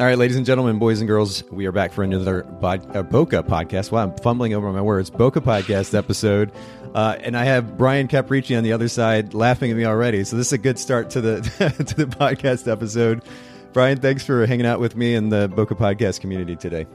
All right, ladies and gentlemen, boys and girls, we are back for another bod- uh, Bokeh podcast. Wow, I'm fumbling over my words. Bokeh podcast episode. Uh, and I have Brian Caporicci on the other side laughing at me already. So this is a good start to the to the podcast episode. Brian, thanks for hanging out with me in the Bokeh podcast community today.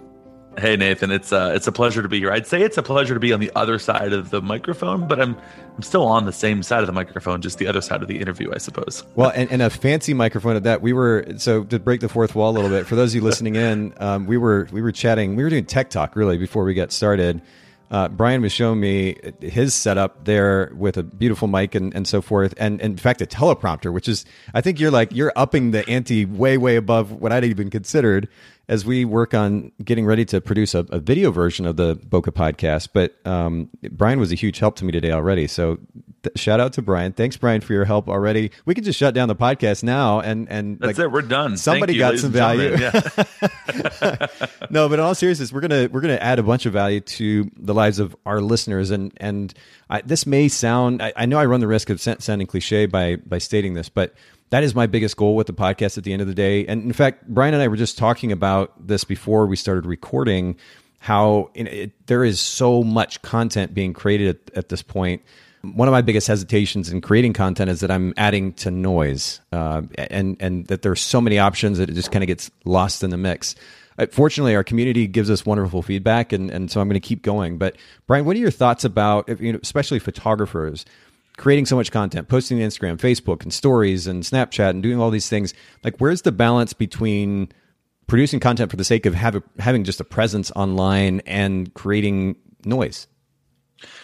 Hey Nathan, it's uh, it's a pleasure to be here. I'd say it's a pleasure to be on the other side of the microphone, but I'm I'm still on the same side of the microphone, just the other side of the interview, I suppose. Well, and, and a fancy microphone at that. We were so to break the fourth wall a little bit. For those of you listening in, um, we were we were chatting. We were doing tech talk really before we got started. Uh, Brian was showing me his setup there with a beautiful mic and, and so forth, and, and in fact a teleprompter, which is I think you're like you're upping the ante way way above what I'd even considered as we work on getting ready to produce a, a video version of the Bokeh podcast. But um, Brian was a huge help to me today already. So th- shout out to Brian. Thanks, Brian, for your help already. We can just shut down the podcast now and and that's like, it. We're done. Somebody you, got some value. Yeah. no, but in all seriousness, we're gonna we're gonna add a bunch of value to the lives of our listeners, and and I, this may sound. I, I know I run the risk of sounding cliche by by stating this, but that is my biggest goal with the podcast at the end of the day. And in fact, Brian and I were just talking about this before we started recording how it, there is so much content being created at, at, this point. One of my biggest hesitations in creating content is that I'm adding to noise, uh, and and that there's so many options that it just kind of gets lost in the mix. Uh, fortunately, our community gives us wonderful feedback, and, and so I'm going to keep going. But Brian, what are your thoughts about, you know, especially photographers? Creating so much content, posting to Instagram, Facebook, and stories, and Snapchat, and doing all these things. Like, where's the balance between producing content for the sake of have, having just a presence online and creating noise?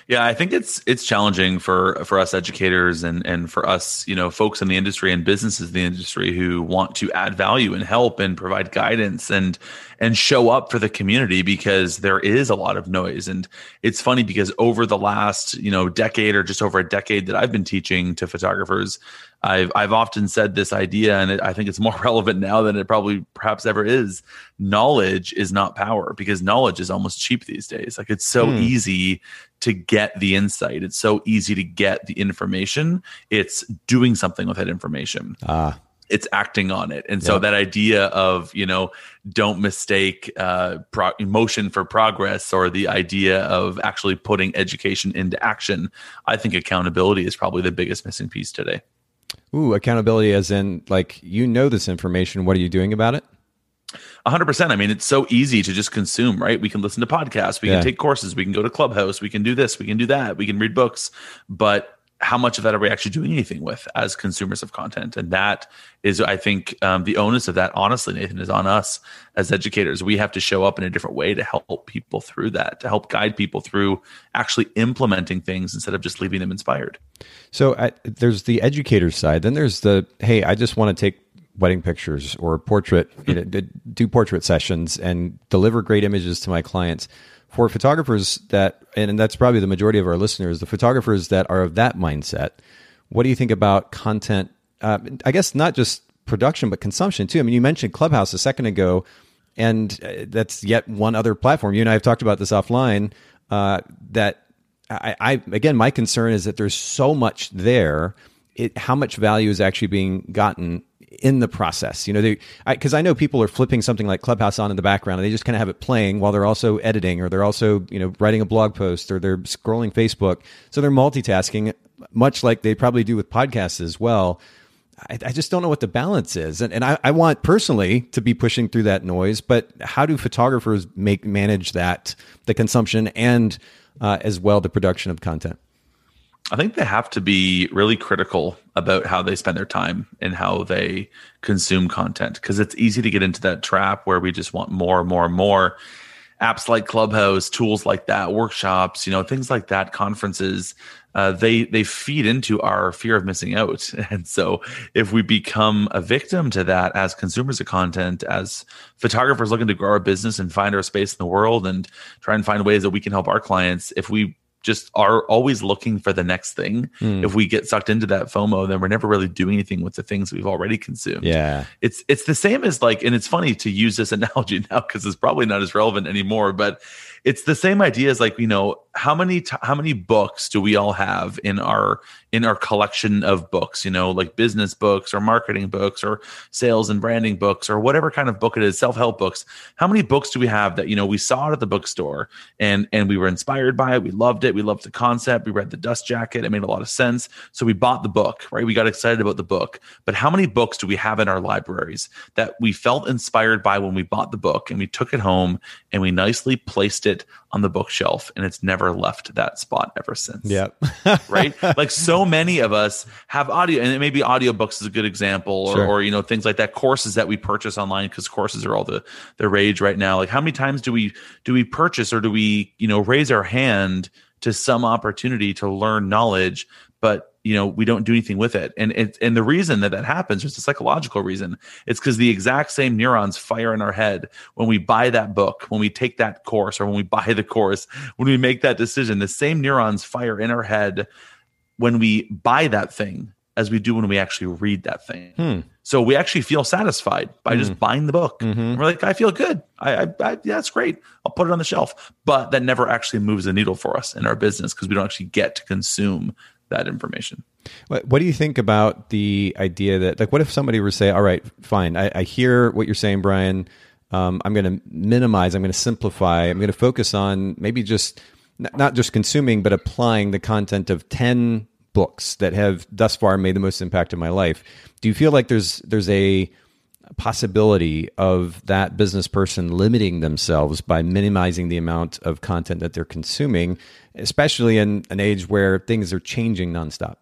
Yeah, I think it's it's challenging for for us educators and and for us, you know, folks in the industry and businesses in the industry who want to add value and help and provide guidance and and show up for the community because there is a lot of noise and it's funny because over the last, you know, decade or just over a decade that I've been teaching to photographers, I've I've often said this idea, and it, I think it's more relevant now than it probably perhaps ever is. Knowledge is not power because knowledge is almost cheap these days. Like it's so hmm. easy to get the insight. It's so easy to get the information. It's doing something with that information. Ah it's acting on it and so that idea of you know don't mistake uh, pro- motion for progress or the idea of actually putting education into action i think accountability is probably the biggest missing piece today Ooh, accountability as in like you know this information. What are you doing about it? 100%. I mean, it's so easy to just consume, right? We can listen to podcasts, we yeah. can take courses, we can go to Clubhouse, we can do this, we can do that, we can read books. But how much of that are we actually doing anything with as consumers of content? And that is, I think, um, the onus of that, honestly, Nathan, is on us as educators. We have to show up in a different way to help people through that, to help guide people through actually implementing things instead of just leaving them inspired. So uh, there's the educator side. Then there's the, hey, I just want to take wedding pictures or portrait, you know, do portrait sessions and deliver great images to my clients for photographers that, and that's probably the majority of our listeners, the photographers that are of that mindset, what do you think about content? Uh, I guess not just production, but consumption too. I mean, you mentioned Clubhouse a second ago, and uh, that's yet one other platform. You and I have talked about this offline. Uh, that I, I, again, my concern is that there's so much there. It, how much value is actually being gotten in the process. You know, they because I, I, know people are flipping something like Clubhouse on in the background, and they just kind of have it playing while they're also editing, or they're also you know writing a blog post, or they're scrolling Facebook. So they're multitasking, much like they probably do with podcasts as well. I, I just don't know what the balance is, and, and I, I want personally to be pushing through that noise. But how do photographers make manage that the consumption and uh, as well the production of content? I think they have to be really critical about how they spend their time and how they consume content because it's easy to get into that trap where we just want more and more and more. Apps like Clubhouse, tools like that, workshops, you know, things like that, conferences, uh, they they feed into our fear of missing out. And so, if we become a victim to that as consumers of content, as photographers looking to grow our business and find our space in the world, and try and find ways that we can help our clients, if we just are always looking for the next thing. Mm. If we get sucked into that FOMO, then we're never really doing anything with the things we've already consumed. Yeah. It's it's the same as like, and it's funny to use this analogy now because it's probably not as relevant anymore, but it's the same idea as like you know how many t- how many books do we all have in our in our collection of books you know like business books or marketing books or sales and branding books or whatever kind of book it is self-help books. How many books do we have that you know we saw it at the bookstore and and we were inspired by it. We loved it. We loved the concept. We read the dust jacket. It made a lot of sense. So we bought the book right? We got excited about the book. But how many books do we have in our libraries that we felt inspired by when we bought the book and we took it home and we nicely placed it on the bookshelf and it's never left that spot ever since. Yeah. right. Like so many of us have audio and maybe audiobooks is a good example or, sure. or you know, things like that, courses that we purchase online because courses are all the, the rage right now. Like how many times do we, do we purchase or do we, you know, raise our hand to some opportunity to learn knowledge, but you know we don't do anything with it and it, and the reason that that happens is a psychological reason it's because the exact same neurons fire in our head when we buy that book when we take that course or when we buy the course when we make that decision the same neurons fire in our head when we buy that thing as we do when we actually read that thing hmm. so we actually feel satisfied by mm. just buying the book mm-hmm. we're like i feel good I, I, I yeah that's great i'll put it on the shelf but that never actually moves the needle for us in our business because we don't actually get to consume that information. What, what, do you think about the idea that, like, what if somebody were to say, all right, fine, I, I hear what you're saying, Brian. Um, I'm going to minimize, I'm going to simplify, I'm going to focus on maybe just not just consuming, but applying the content of 10 books that have thus far made the most impact in my life. Do you feel like there's there's a possibility of that business person limiting themselves by minimizing the amount of content that they're consuming, especially in an age where things are changing nonstop?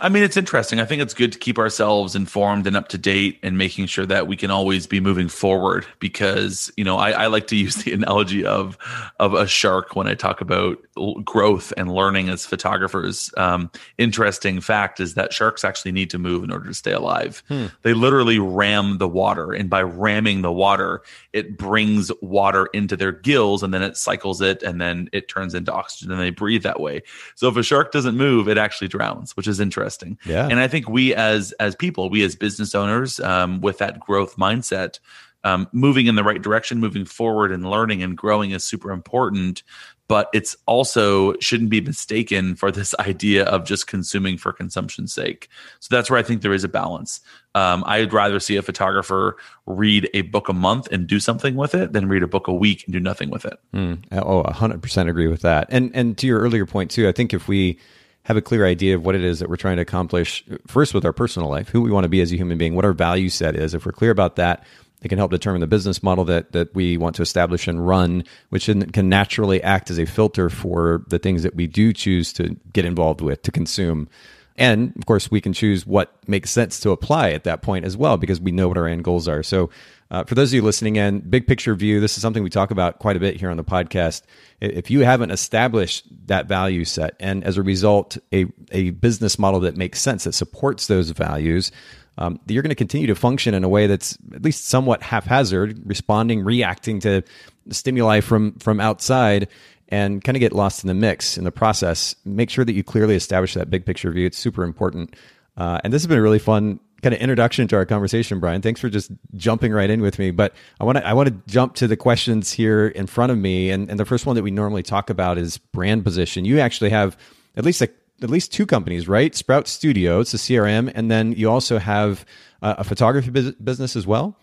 I mean, it's interesting. I think it's good to keep ourselves informed and up to date and making sure that we can always be moving forward because, you know, I, I, like to use the analogy of of a shark when I talk about growth and learning as photographers. Um, interesting fact is that sharks actually need to move in order to stay alive. Hmm. They literally ram the water, and by ramming the water, it brings water into their gills and then it cycles it and then it turns into oxygen and they breathe that way. So if a shark doesn't move, it actually drowns, which is interesting interesting. Yeah. And I think we as as people, we as business owners, um, with that growth mindset, um, moving in the right direction, moving forward, and learning and growing is super important. But it's also shouldn't be mistaken for this idea of just consuming for consumption's sake. So that's where I think there is a balance. Um, I'd rather see a photographer read a book a month and do something with it than read a book a week and do nothing with it. Mm. hundred percent agree with that. And and to your earlier point too, I think if we have a clear idea of what it is that we're trying to accomplish uh, first with our personal life, who we want to be as a human being, what our value set is. If we're clear about that, it can help determine the business model that that we want to establish and run, which can naturally act as a filter for the things that we do choose to get involved with to consume. And of course, we can choose what makes sense to apply at that point as well, because we know what our end goals are. So, uh, for those of you listening in, big picture view, this is something we talk about quite a bit here on the podcast. If you haven't established that value set, and as a result, a, a business model that makes sense, that supports those values, um, you're going to continue to function in a way that's at least somewhat haphazard, responding, reacting to stimuli from from outside, and kind of get lost in the mix in the process. Make sure that you clearly establish that big picture view. It's super important. Uh, and this has been a really fun kind of introduction to our conversation, Brian. Thanks for just jumping right in with me. But I want to I want to jump to the questions here in front of me, and, and the first one that we normally talk about is brand position. You actually have at least a, at least two companies, right? Sprout Studio, it's a CRM, and then you also have a, a photography business as well.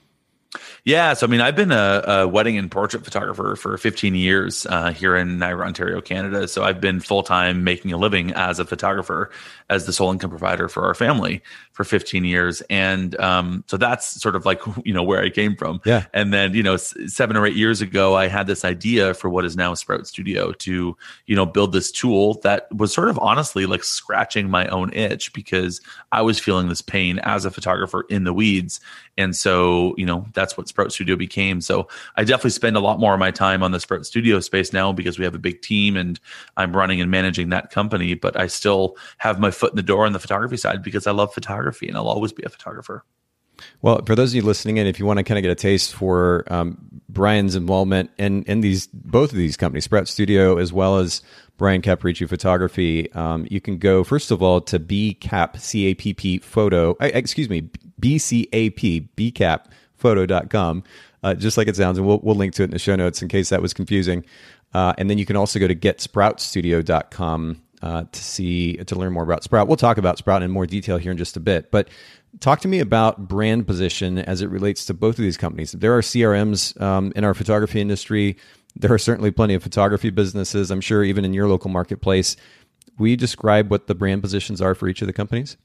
Yeah, so I mean, I've been a, a wedding and portrait photographer for 15 years uh, here in Niagara, Ontario, Canada. So I've been full time making a living as a photographer, as the sole income provider for our family for 15 years, and um, so that's sort of like you know where I came from. Yeah, and then you know seven or eight years ago, I had this idea for what is now Sprout Studio to you know build this tool that was sort of honestly like scratching my own itch because I was feeling this pain as a photographer in the weeds, and so you know that's what Sprout Studio became. So I definitely spend a lot more of my time on the Sprout Studio space now because we have a big team and I'm running and managing that company. But I still have my foot in the door on the photography side because I love photography and I'll always be a photographer. Well, for those of you listening in, if you want to kind of get a taste for um, Brian's involvement in in these both of these companies, Sprout Studio as well as Brian Caporicci Photography, um, you can go first of all to BCAP C A P P photo. Uh, excuse me, B C A P BCAP photo.com, uh, just like it sounds. And we'll, we'll link to it in the show notes in case that was confusing. Uh, and then you can also go to getsproutstudio.com uh, to see to learn more about Sprout. We'll talk about Sprout in more detail here in just a bit, but talk to me about brand position as it relates to both of these companies. There are CRMs um, in our photography industry. There are certainly plenty of photography businesses. I'm sure even in your local marketplace. We describe what the brand positions are for each of the companies?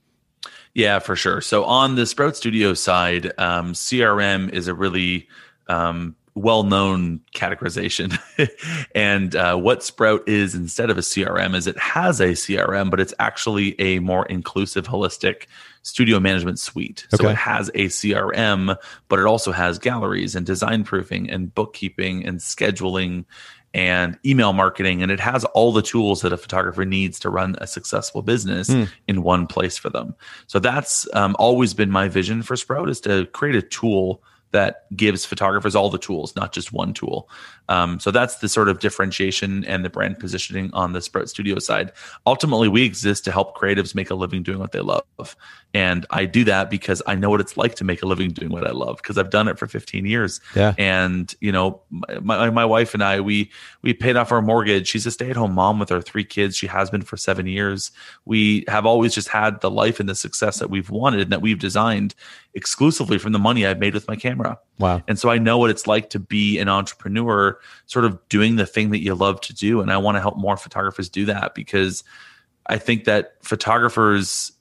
Yeah, for sure. So on the Sprout Studio side, um, CRM is a really um, well-known categorization. And uh, what sprout is instead of a crm is it has a crm but it's actually a more inclusive holistic studio management suite. So it has a crm but it also has galleries and design proofing and bookkeeping and scheduling and email marketing. And it has all the tools that a photographer needs to run a successful business mm. in one place for them. So that's um, always been my vision for sprout is to create a tool that gives photographers all the tools, not just one tool. Um, so that's the sort of differentiation and the brand positioning on the Sprout Studio side. Ultimately, we exist to help creatives make a living doing what they love. And I do that because I know what it's like to make a living doing what I love because I've done it for 15 years. Yeah. And, you know, my, my wife and I, we, we paid off our mortgage. She's a stay at home mom with our three kids. She has been for seven years. We have always just had the life and the success that we've wanted and that we've designed exclusively from the money I've made with my camera. Wow. And so I know what it's like to be an entrepreneur, sort of doing the thing that you love to do. And I want to help more photographers do that because I think that photographers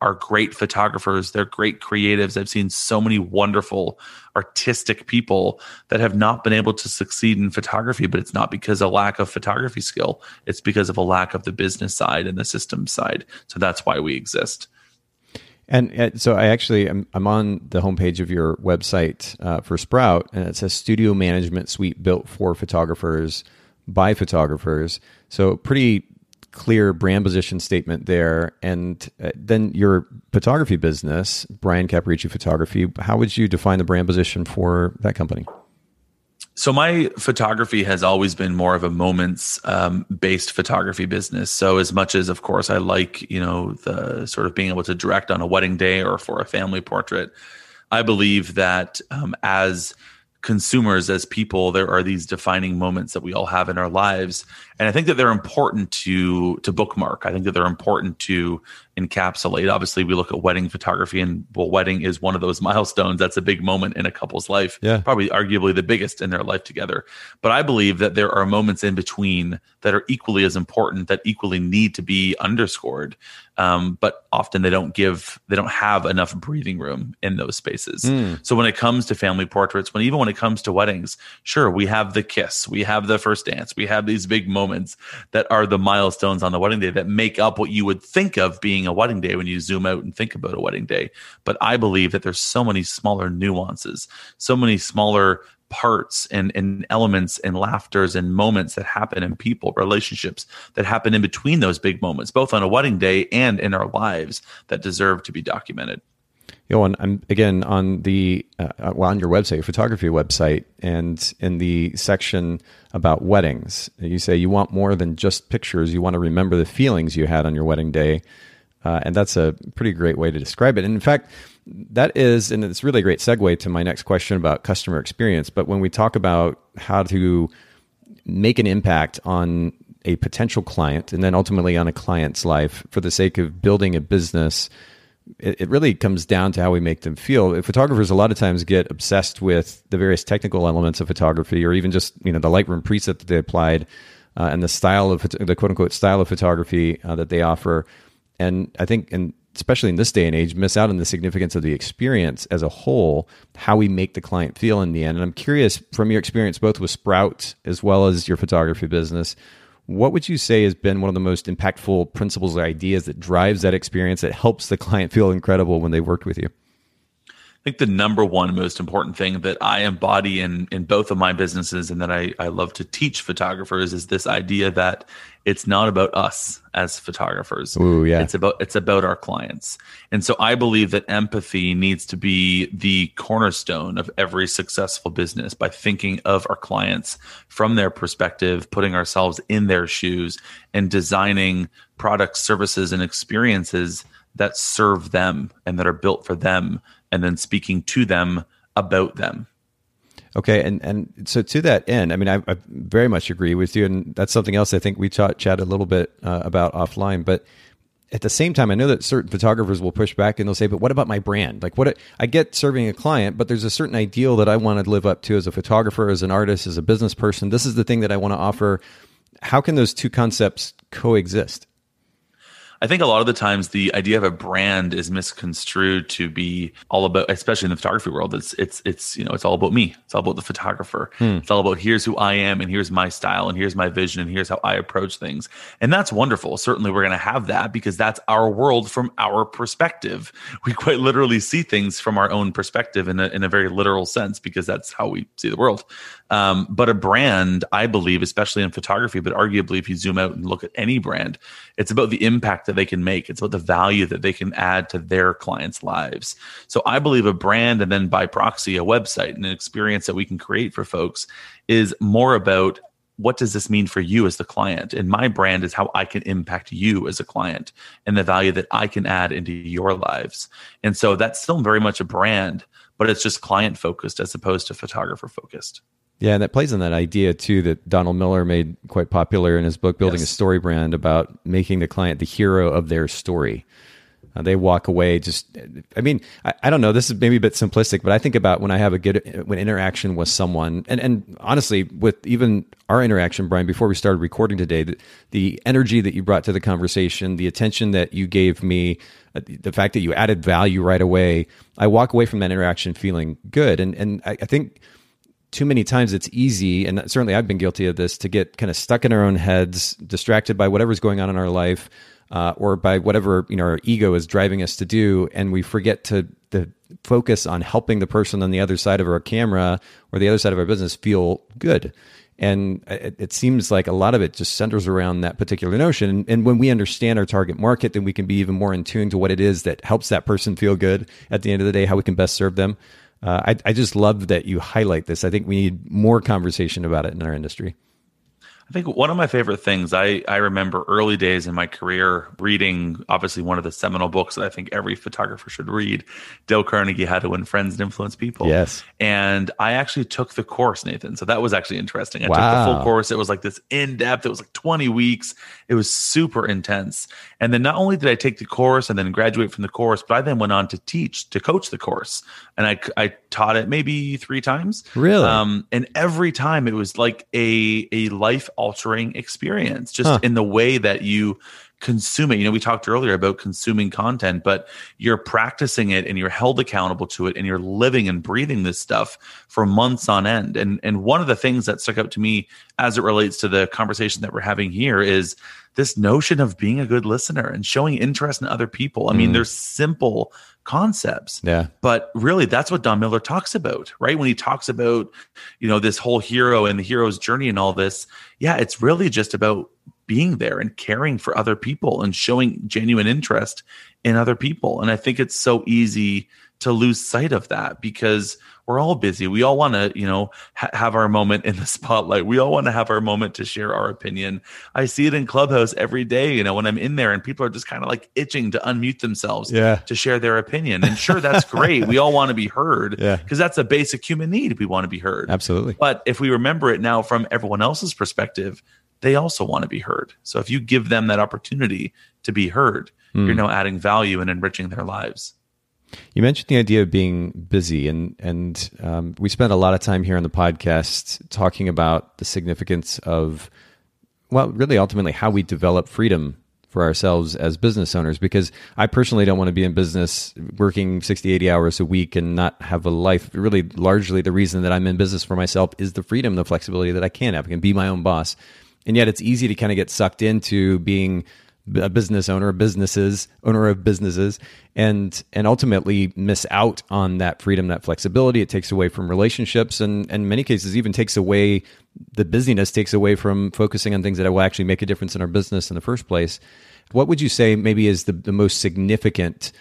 are great photographers. They're great creatives. I've seen so many wonderful artistic people that have not been able to succeed in photography, but it's not because of lack of photography skill. It's because of a lack of the business side and the system side. So that's why we exist. And uh, so I actually I'm, I'm on the homepage of your website uh, for Sprout, and it says Studio Management Suite built for photographers by photographers. So pretty clear brand position statement there. And uh, then your photography business, Brian Caporicci Photography. How would you define the brand position for that company? So my photography has always been more of a moments um, based photography business. So as much as, of course, I like you know the sort of being able to direct on a wedding day or for a family portrait, I believe that um, as consumers, as people, there are these defining moments that we all have in our lives, and I think that they're important to to bookmark. I think that they're important to encapsulate. Obviously, we look at wedding photography, and well, wedding is one of those milestones. That's a big moment in a couple's life. Yeah. Probably arguably the biggest in their life together. But I believe that there are moments in between that are equally as important, that equally need to be underscored. Um, but often they don't give, they don't have enough breathing room in those spaces. Mm. So when it comes to family portraits, when even when it comes to weddings, sure, we have the kiss, we have the first dance, we have these big moments that are the milestones on the wedding day that make up what you would think of being being a wedding day when you zoom out and think about a wedding day. But I believe that there's so many smaller nuances, so many smaller parts and, and elements and laughters and moments that happen in people, relationships that happen in between those big moments, both on a wedding day and in our lives that deserve to be documented. You know, I'm again on the uh, uh, well on your website, your photography website, and in the section about weddings, you say you want more than just pictures. You want to remember the feelings you had on your wedding day. Uh, and that's a pretty great way to describe it. And in fact, that is, and it's really a great segue to my next question about customer experience. But when we talk about how to make an impact on a potential client and then ultimately on a client's life for the sake of building a business, it, it really comes down to how we make them feel. Photographers a lot of times get obsessed with the various technical elements of photography or even just, you know, the Lightroom preset that they applied uh, and the style of the quote unquote style of photography uh, that they offer and I think, and especially in this day and age, miss out on the significance of the experience as a whole, how we make the client feel in the end. And I'm curious from your experience, both with Sprout as well as your photography business, what would you say has been one of the most impactful principles or ideas that drives that experience that helps the client feel incredible when they've worked with you? I think the number one most important thing that I embody in in both of my businesses and that I, I love to teach photographers is this idea that it's not about us as photographers. Ooh, yeah. It's about it's about our clients. And so I believe that empathy needs to be the cornerstone of every successful business by thinking of our clients from their perspective, putting ourselves in their shoes and designing products, services and experiences that serve them and that are built for them and then speaking to them about them. Okay, and and so to that end, I mean, I, I very much agree with you, and that's something else I think we chat, chatted a little bit uh, about offline. But at the same time, I know that certain photographers will push back and they'll say, "But what about my brand? Like, what I get serving a client, but there's a certain ideal that I want to live up to as a photographer, as an artist, as a business person. This is the thing that I want to offer. How can those two concepts coexist?" I think a lot of the times the idea of a brand is misconstrued to be all about, especially in the photography world. It's it's it's you know it's all about me. It's all about the photographer. Hmm. It's all about here's who I am and here's my style and here's my vision and here's how I approach things. And that's wonderful. Certainly, we're going to have that because that's our world from our perspective. We quite literally see things from our own perspective in a in a very literal sense because that's how we see the world. Um, but a brand, I believe, especially in photography, but arguably if you zoom out and look at any brand, it's about the impact that they can make. It's about the value that they can add to their clients' lives. So I believe a brand and then by proxy, a website and an experience that we can create for folks is more about what does this mean for you as the client? And my brand is how I can impact you as a client and the value that I can add into your lives. And so that's still very much a brand, but it's just client focused as opposed to photographer focused. Yeah, and that plays on that idea too that Donald Miller made quite popular in his book, Building yes. a Story Brand, about making the client the hero of their story. Uh, they walk away just, I mean, I, I, don't know, this is maybe a bit simplistic, but I think about when I have a good when interaction with someone, and, and honestly, with even our interaction, Brian, before we started recording today, the, the energy that you brought to the conversation, the attention that you gave me, uh, the fact that you added value right away, I walk away from that interaction feeling good. And, and I, I think, too many times it's easy, and certainly I've been guilty of this, to get kind of stuck in our own heads, distracted by whatever's going on in our life, uh, or by whatever you know our ego is driving us to do, and we forget to, to focus on helping the person on the other side of our camera or the other side of our business feel good. And it, it, seems like a lot of it just centers around that particular notion. And, and, when we understand our target market, then we can be even more in tune to what it is that helps that person feel good at the end of the day, how we can best serve them. Uh, I, I just love that you highlight this. I think we need more conversation about it in our industry. I think one of my favorite things I, I remember early days in my career reading, obviously, one of the seminal books that I think every photographer should read Dale Carnegie, How to Win Friends and Influence People. Yes. And I actually took the course, Nathan. So that was actually interesting. I wow. took the full course. It was like this in depth, it was like 20 weeks. It was super intense. And then not only did I take the course and then graduate from the course, but I then went on to teach, to coach the course. And I, I taught it maybe three times. Really? Um, and every time it was like a, a life altering experience just huh. in the way that you consume it. You know, we talked earlier about consuming content, but you're practicing it and you're held accountable to it and you're living and breathing this stuff for months on end. And and one of the things that stuck out to me as it relates to the conversation that we're having here is this notion of being a good listener and showing interest in other people. I mean, mm. there's simple concepts. Yeah. But really that's what Don Miller talks about, right? When he talks about, you know, this whole hero and the hero's journey and all this, yeah, it's really just about being there and caring for other people and showing genuine interest in other people. And I think it's so easy to lose sight of that because we're all busy. We all want to, you know, ha- have our moment in the spotlight. We all want to have our moment to share our opinion. I see it in Clubhouse every day, you know, when I'm in there and people are just kind of like itching to unmute themselves yeah. to share their opinion. And sure, that's great. we all want to be heard yeah. because that's a basic human need. We want to be heard. Absolutely. But if we remember it now from everyone else's perspective, they also want to be heard. So if you give them that opportunity to be heard, mm. you're now adding value and enriching their lives. You mentioned the idea of being busy, and and um, we spent a lot of time here on the podcast talking about the significance of, well, really ultimately how we develop freedom for ourselves as business owners. Because I personally don't want to be in business working 60, 80 hours a week and not have a life. Really, largely the reason that I'm in business for myself is the freedom, the flexibility that I can have. I can be my own boss, and yet it's easy to kind of get sucked into being a business owner, businesses, owner of businesses, and and ultimately miss out on that freedom, that flexibility. It takes away from relationships, and, and in many cases even takes away the busyness, takes away from focusing on things that will actually make a difference in our business in the first place. What would you say maybe is the, the most significant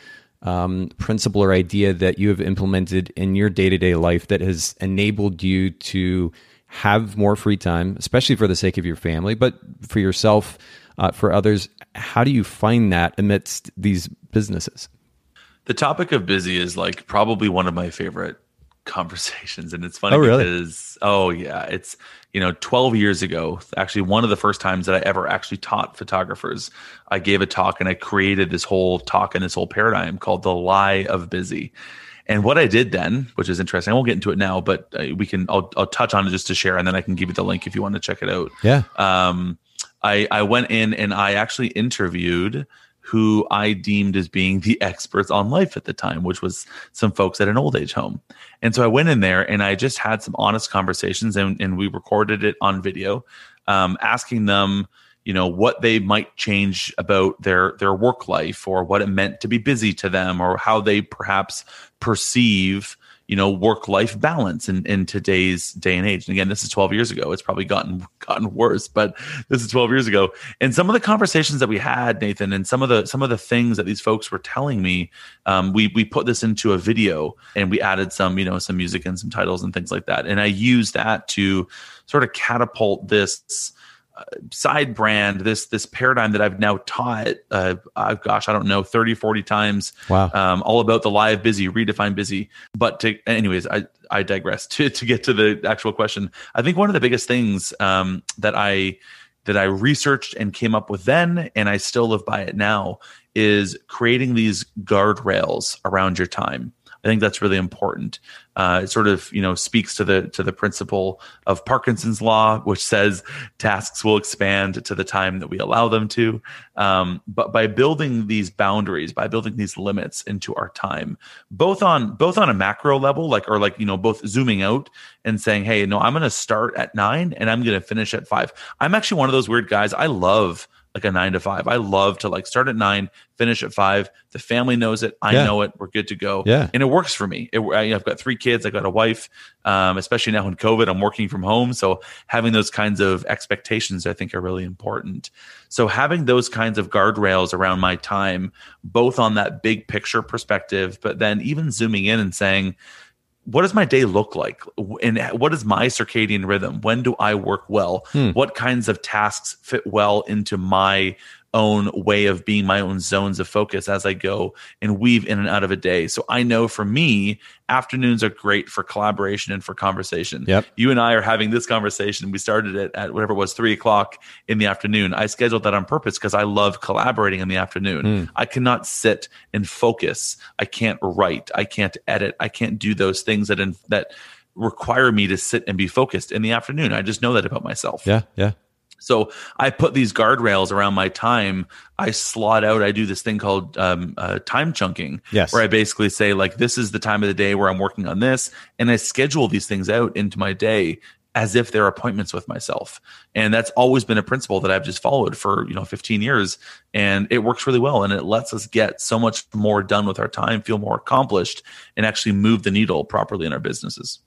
um, principle or idea that you have implemented in your day to day life that has enabled you to have more free time, especially for the sake of your family, but for yourself, uh, for others? How do you find that amidst these businesses? The topic of busy is like probably one of my favorite conversations and it's funny oh, really? because oh yeah it's you know 12 years ago actually one of the first times that i ever actually taught photographers i gave a talk and i created this whole talk and this whole paradigm called the lie of busy and what i did then which is interesting i won't get into it now but uh, we can I'll, I'll touch on it just to share and then i can give you the link if you want to check it out yeah um i i went in and i actually interviewed who I deemed as being the experts on life at the time, which was some folks at an old age home. And so I went in there and I just had some honest conversations and, and we recorded it on video, um, asking them, you know, what they might change about their their work life or what it meant to be busy to them or how they perhaps perceive you know work life balance in, in today's day and age. And again this is 12 years ago. It's probably gotten gotten worse but this is 12 years ago. And some of the conversations that we had nathan and some of the some of the things that these folks were telling me um, we we put this into a video and we added some you know some music and some titles and things like that. And i used that to sort of catapult this side brand this this paradigm that i've now taught uh, uh, gosh i don't know 30 40 times. Wow. Um, all about the live busy redefine busy. But to anyways i i digress to to get to the actual question. I think one of the biggest things um, that i that i researched and came up with then and i still live by it now is creating these guardrails around your time I think that's really important. Uh, it sort of you know speaks to the to the principle of Parkinson's law, which says tasks will expand to the time that we allow them to. Um, but by building these boundaries, by building these limits into our time, both on both on a macro level, like or like you know both zooming out and saying, hey, no, I'm going to start at nine and I'm going to finish at five. I'm actually one of those weird guys. I love like a nine to five. I love to like start at nine, finish at five. The family knows it. I yeah. know it. We're good to go. Yeah. And it works for me. It, I, have got three kids. I've got a wife. Um, especially now in COVID, I'm working from home. So having those kinds of expectations, I think, are really important. So having those kinds of guardrails around my time, both on that big picture perspective, but then even zooming in and saying, what does my day look like and what is my circadian rhythm when do i work well hmm. what kinds of tasks fit well into my own way of being my own zones of focus as I go and weave in and out of a day. So I know for me, afternoons are great for collaboration and for conversation. Yep. You and I are having this conversation. We started it at whatever it was, three o'clock in the afternoon. I scheduled that on purpose because I love collaborating in the afternoon. Mm. I cannot sit and focus. I can't write. I can't edit. I can't do those things that in, that require me to sit and be focused in the afternoon. I just know that about myself. Yeah, yeah. So I put these guardrails around my time. I slot out. I do this thing called um, uh, time chunking, yes. where I basically say like, this is the time of the day where I'm working on this, and I schedule these things out into my day as if they're appointments with myself. And that's always been a principle that I've just followed for, you know, 15 years and it works really well and it lets us get so much more done with our time, feel more accomplished and actually move the needle properly in our businesses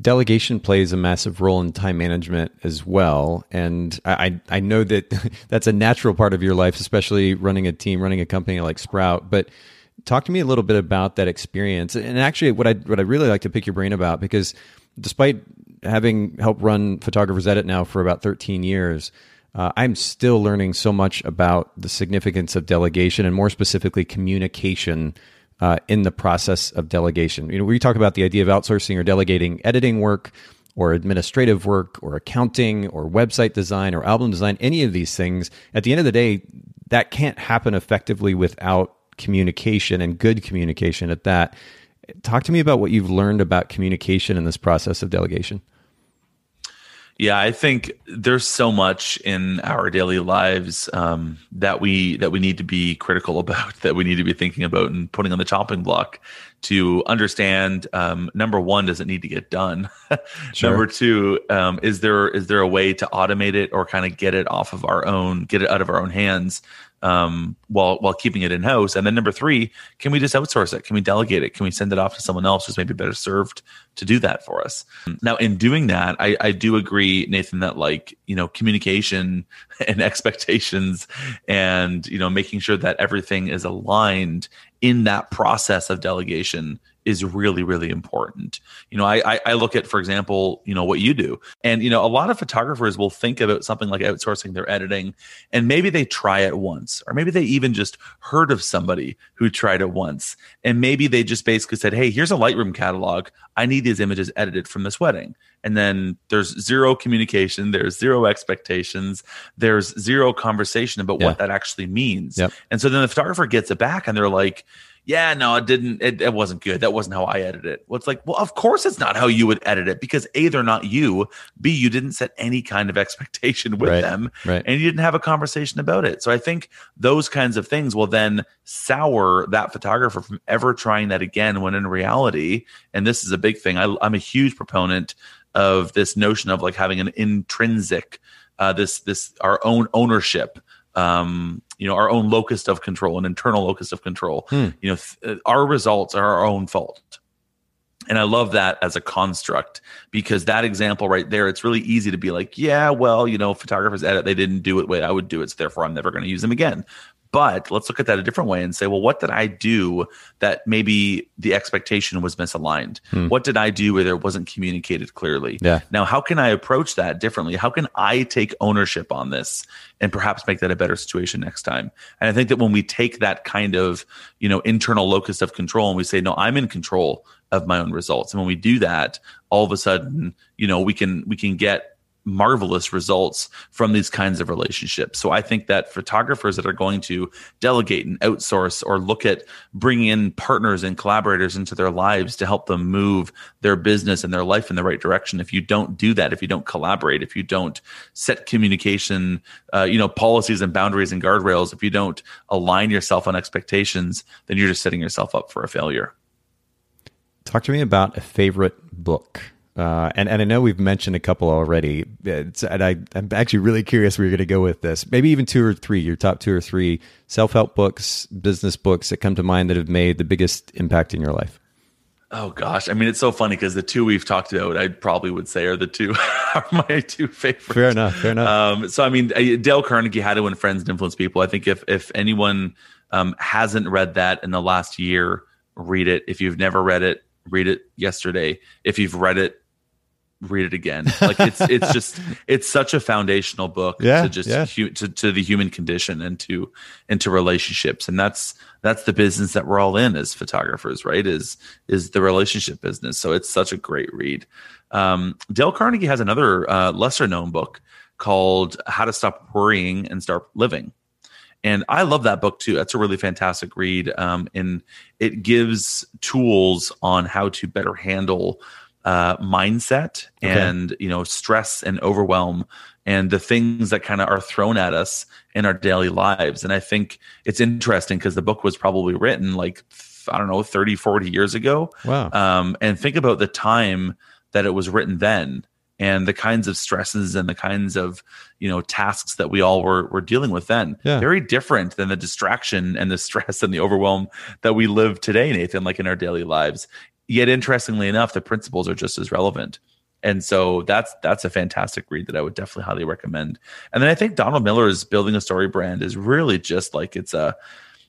delegation plays a massive role in time management as well. And i i know that that's a natural part of your life especially running a team running a company like sprout. But talk to me a little bit about that experience. And actually what i what i really like to pick your brain about because despite having helped run photographers edit now for about 13 years uh, I'm still learning so much about the significance of delegation and more specifically communication uh, in the process of delegation. You know, we talk about the idea of outsourcing or delegating editing work or administrative work or accounting or website design or album design, any of these things, at the end of the day, that can't happen effectively without communication and good communication at that. Talk to me about what you've learned about communication in this process of delegation. Yeah, I think there's so much in our daily lives um, that we that we need to be critical about, that we need to be thinking about and putting on the chopping block to understand. Um, number one, does it need to get done? Sure. number two, um, is there is there a way to automate it or kind of get it off of our own, get it out of our own hands um, while while keeping it in house? And then number three, can we just outsource it? Can we delegate it? Can we send it off to someone else who's maybe better served to do that for us? Now, in doing that, I, I do agree, Nathan, that like you know communication and expectations, and you know making sure that everything is aligned in that process of delegation is really really important. You know I, I look at for example you know what you do. And you know a lot of photographers will think about something like outsourcing their editing and maybe they try it once or maybe they even just heard of somebody who tried it once. And maybe they just basically said hey here's a lightroom catalog. I need these images edited from this wedding. And then there's zero communication there's zero expectations there's zero conversation about yeah. what that actually means. Yep. and so then the photographer gets it back and they're like yeah, no, it didn't. It, it, wasn't good. That wasn't how I edited it. Well, it's like, well, of course it's not how you would edit it because A, they're not you. B, you didn't set any kind of expectation with right, them right. and you didn't have a conversation about it. So I think those kinds of things will then sour that photographer from ever trying that again when in reality, and this is a big thing, I, I'm a huge proponent of this notion of like having an intrinsic, uh, this, this, our own ownership um, you know our own locus of control an internal locus of control. Hmm. you know th- our results are our own fault. And i love that as a construct because that example right there it's really easy to be like yeah well you know photographers edit they didn't do it the way i would do it so therefore i'm never going to use them again but let's look at that a different way and say, well, what did I do that maybe the expectation was misaligned? Hmm. What did I do where there wasn't communicated clearly? Yeah. Now, how can I approach that differently? How can I take ownership on this and perhaps make that a better situation next time? And I think that when we take that kind of, you know, internal locus of control and we say, no, I'm in control of my own results. And when we do that, all of a sudden, you know, we can we can get marvelous results from these kinds of relationships. So I think that photographers that are going to delegate and outsource or look at bringing in partners and collaborators into their lives to help them move their business and their life in the right direction. If you don't do that, if you don't collaborate, if you don't set communication, uh, you know, policies and boundaries and guardrails, if you don't align yourself on expectations, then you're just setting yourself up for a failure. Talk to me about a favorite book. Uh, and, and I know we've mentioned a couple already. It's, and I, I'm actually really curious where you're going to go with this. Maybe even two or three, your top two or three self help books, business books that come to mind that have made the biggest impact in your life. Oh gosh, I mean it's so funny because the two we've talked about, I probably would say are the two are my two favorites. Fair enough. Fair enough. Um, so I mean, Dale Carnegie, How to Win Friends and Influence People. I think if if anyone um, hasn't read that in the last year, read it. If you've never read it, read it yesterday. If you've read it, read it again. Like it's it's just it's such a foundational book yeah, to just yeah. hu- to, to the human condition and to into relationships. And that's that's the business that we're all in as photographers, right? Is is the relationship business. So it's such a great read. Um, Dale Carnegie has another uh, lesser known book called How to Stop Worrying and Start Living. And I love that book too. That's a really fantastic read. Um, and it gives tools on how to better handle uh, mindset okay. and you know stress and overwhelm and the things that kind of are thrown at us in our daily lives. And i think it's interesting because the book was probably written like i don't know 30 40 years ago. Wow. Um, and think about the time that it was written then and the kinds of stresses and the kinds of you know tasks that we all were, were dealing with then. Yeah. very different than the distraction and the stress and the overwhelm that we live today nathan like in our daily lives yet interestingly enough the principles are just as relevant. And so that's that's a fantastic read that i would definitely highly recommend. And then i think donald miller's building a story brand is really just like it's a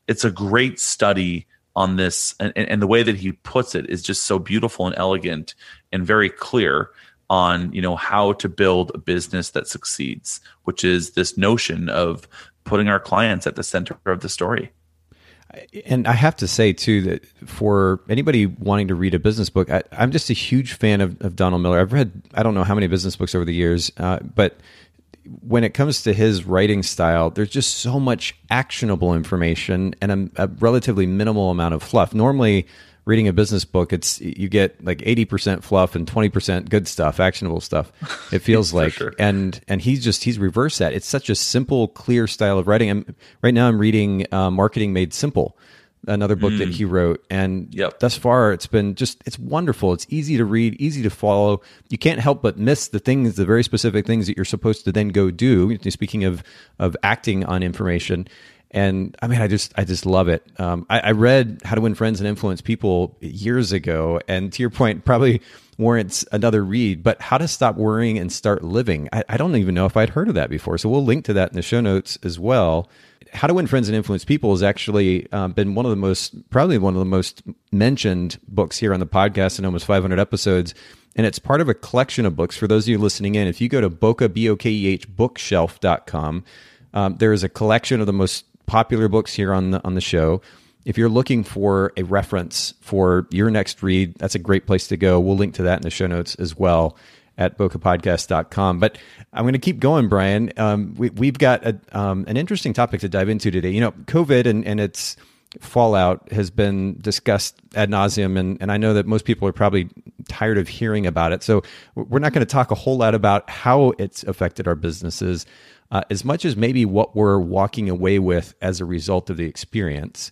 it's a great study on this. And, and the way that he puts it is just so beautiful and elegant and very clear on you know how to build a business that succeeds which is this notion of putting our clients at the center of the story and I have to say too that for anybody wanting to read a business book, I, am just a huge fan of, of, Donald Miller. I've read I don't know how many business books over the years, uh, but when it comes to his writing style, there's just so much actionable information and a, a relatively minimal amount of fluff. Normally, reading a business book, it's you get like eighty percent fluff and twenty percent good stuff, actionable stuff. It feels like, sure. and and he's just he's reversed that. It's such a simple, clear style of writing. I'm, right now, I'm reading uh, "Marketing Made Simple," another book mm. that he wrote, and yep. thus far, it's been just it's wonderful. It's easy to read, easy to follow. You can't help but miss the things, the very specific things that you're supposed to then go do. Speaking of of acting on information And I mean, I just, I just love it. Um, I, I read How to Win Friends and Influence People years ago, and to your point, probably warrants another read. But How to Stop Worrying and Start Living, I, I don't even know if I'd heard of that before. So we'll link to that in the show notes as well. How to Win Friends and Influence People has actually um, been one of the most, probably one of the most mentioned books here on the podcast in almost 500 episodes. And it's part of a collection of books. For those of you listening in, if you go to Bokeh, B O K E H, bookshelf.com, um, there is a collection of the most popular books here on the on the show. If you're looking for a reference for your next read, that's a great place to go. We'll link to that in the show notes as well at bokehpodcast.com. But I'm going to keep going, Brian. Um, we, have got a, um, an interesting topic to dive into today. You know, COVID and, and its fallout has been discussed ad nauseum, and, and I know that most people are probably tired of hearing about it. So we're not going to talk a whole lot about how it's affected our businesses uh, as much as maybe what we're walking away with as a result of the experience.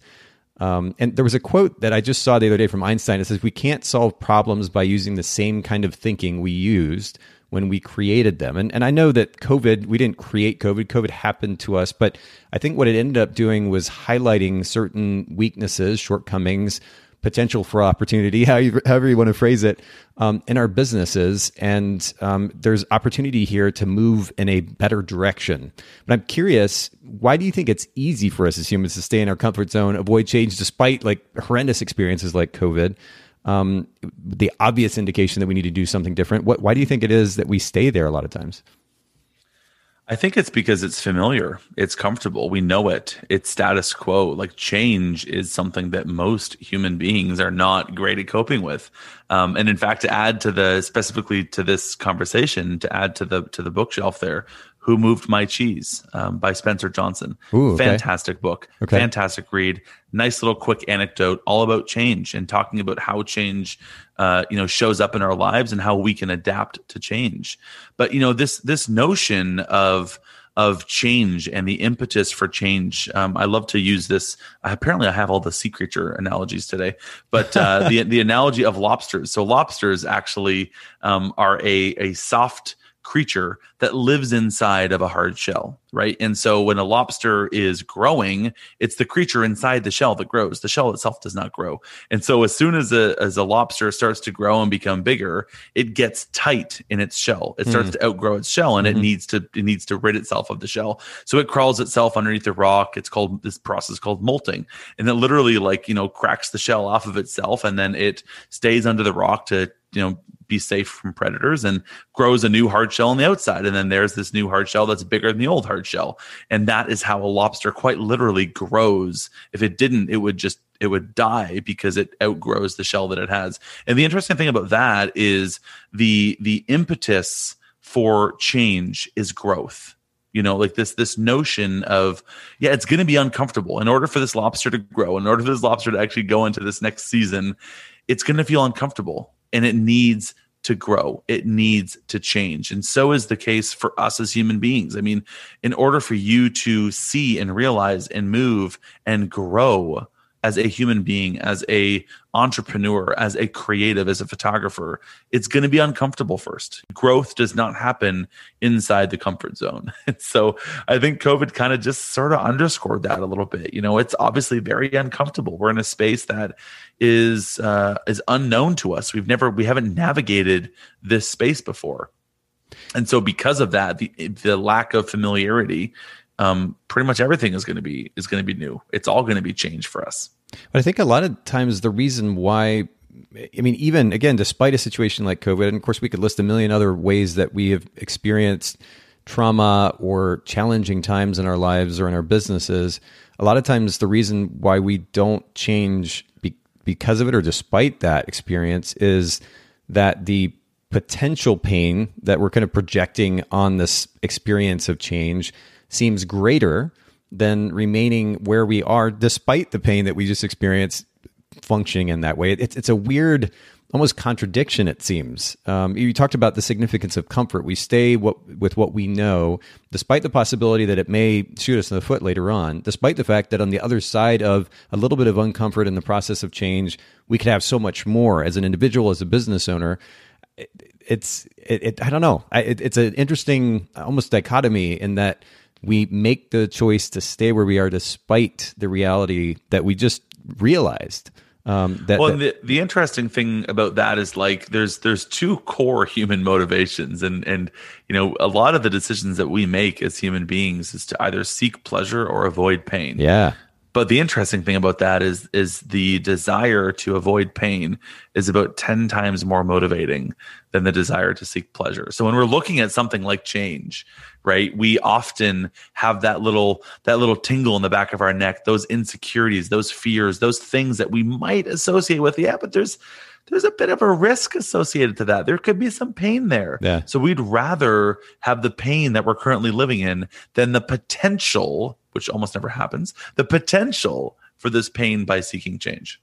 Um, and there was a quote that I just saw the other day from Einstein. It says, We can't solve problems by using the same kind of thinking we used when we created them. And, and I know that COVID, we didn't create COVID, COVID happened to us. But I think what it ended up doing was highlighting certain weaknesses, shortcomings, potential for opportunity, however you want to phrase it, um, in our businesses. And um, there's opportunity here to move in a better direction. But I'm curious, why do you think it's easy for us as humans to stay in our comfort zone, avoid change despite like horrendous experiences like COVID? Um, the obvious indication that we need to do something different. What, why do you think it is that we stay there a lot of times? I think it's because it's familiar. It's comfortable. We know it. It's status quo. Like change is something that most human beings are not great at coping with. Um, and in fact, to add to the specifically to this conversation, to add to the to the bookshelf there, who Moved My Cheese um, by Spencer Johnson. Ooh, okay. Fantastic book. Okay. Fantastic read. Nice little quick anecdote all about change and talking about how change uh, you know shows up in our lives and how we can adapt to change. But you know this this notion of of change and the impetus for change. Um, I love to use this. Apparently, I have all the sea creature analogies today, but uh, the the analogy of lobsters. So lobsters actually um, are a a soft creature that lives inside of a hard shell, right? And so when a lobster is growing, it's the creature inside the shell that grows. The shell itself does not grow. And so as soon as a as a lobster starts to grow and become bigger, it gets tight in its shell. It starts mm. to outgrow its shell and mm-hmm. it needs to it needs to rid itself of the shell. So it crawls itself underneath the rock. It's called this process called molting. And it literally like, you know, cracks the shell off of itself and then it stays under the rock to you know be safe from predators and grows a new hard shell on the outside. And then there's this new hard shell that's bigger than the old hard shell. And that is how a lobster quite literally grows. If it didn't, it would just it would die because it outgrows the shell that it has. And the interesting thing about that is the the impetus for change is growth you know like this this notion of yeah it's going to be uncomfortable in order for this lobster to grow in order for this lobster to actually go into this next season it's going to feel uncomfortable and it needs to grow. It needs to change. And so is the case for us as human beings. I mean, in order for you to see and realize and move and grow, as a human being, as a entrepreneur, as a creative, as a photographer, it's going to be uncomfortable first. Growth does not happen inside the comfort zone. So I think COVID kind of just sort of underscored that a little bit. You know, it's obviously very uncomfortable. We're in a space that is uh, is unknown to us. We've never we haven't navigated this space before. And so because of that, the the lack of familiarity um, pretty much everything is going to be is going to be new. It's all going to be changed for us. But I think a lot of times the reason why, I mean, even again, despite a situation like COVID, and of course we could list a million other ways that we have experienced trauma or challenging times in our lives or in our businesses. A lot of times the reason why we don't change be- because of it or despite that experience is that the potential pain that we're kind of projecting on this experience of change seems greater than remaining where we are despite the pain that we just experienced functioning in that way. It's, it's a weird, almost contradiction, it seems. Um, you talked about the significance of comfort. We stay what, with what we know, despite the possibility that it may shoot us in the foot later on, despite the fact that on the other side of a little bit of uncomfort in the process of change, we could have so much more as an individual, as a business owner. It, it's, it, it, I don't know. I, it's an interesting, almost dichotomy in that we make the choice to stay where we are despite the reality that we just realized. Um, that, well, that, the, the interesting thing about that is like there's there's two core human motivations, and and you know a lot of the decisions that we make as human beings is to either seek pleasure or avoid pain. yeah, But the interesting thing about that is is the desire to avoid pain is about 10 times more motivating than the desire to seek pleasure. So when we're looking at something like change, right? We often have that little that little tingle in the back of our neck, those insecurities, those fears, those things that we might associate with yeah, but there's there's a bit of a risk associated to that. There could be some pain there. Yeah. So we'd rather have the pain that we're currently living in than the potential, which almost never happens, the potential for this pain by seeking change.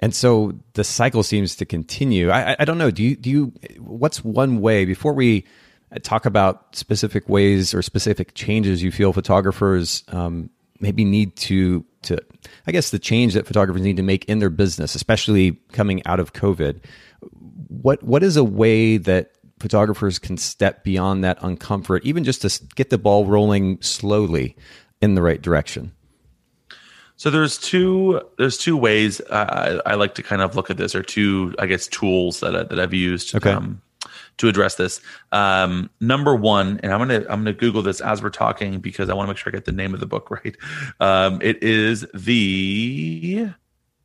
and so the cycle seems to continue. I, I, I don't know. Do you do you? What's one way before we talk about specific ways or specific changes you feel photographers um, maybe need to to? I guess the change that photographers need to make in their business, especially coming out of COVID. What what is a way that photographers can step beyond that uncomfort, even just to get the ball rolling slowly in the right direction? So there's two there's two ways uh, I, I like to kind of look at this, or two I guess tools that I, that I've used Okay. um, to address this. Um, number one, and I'm gonna I'm gonna Google this as we're talking because I want to make sure I get the name of the book right. Um, it is the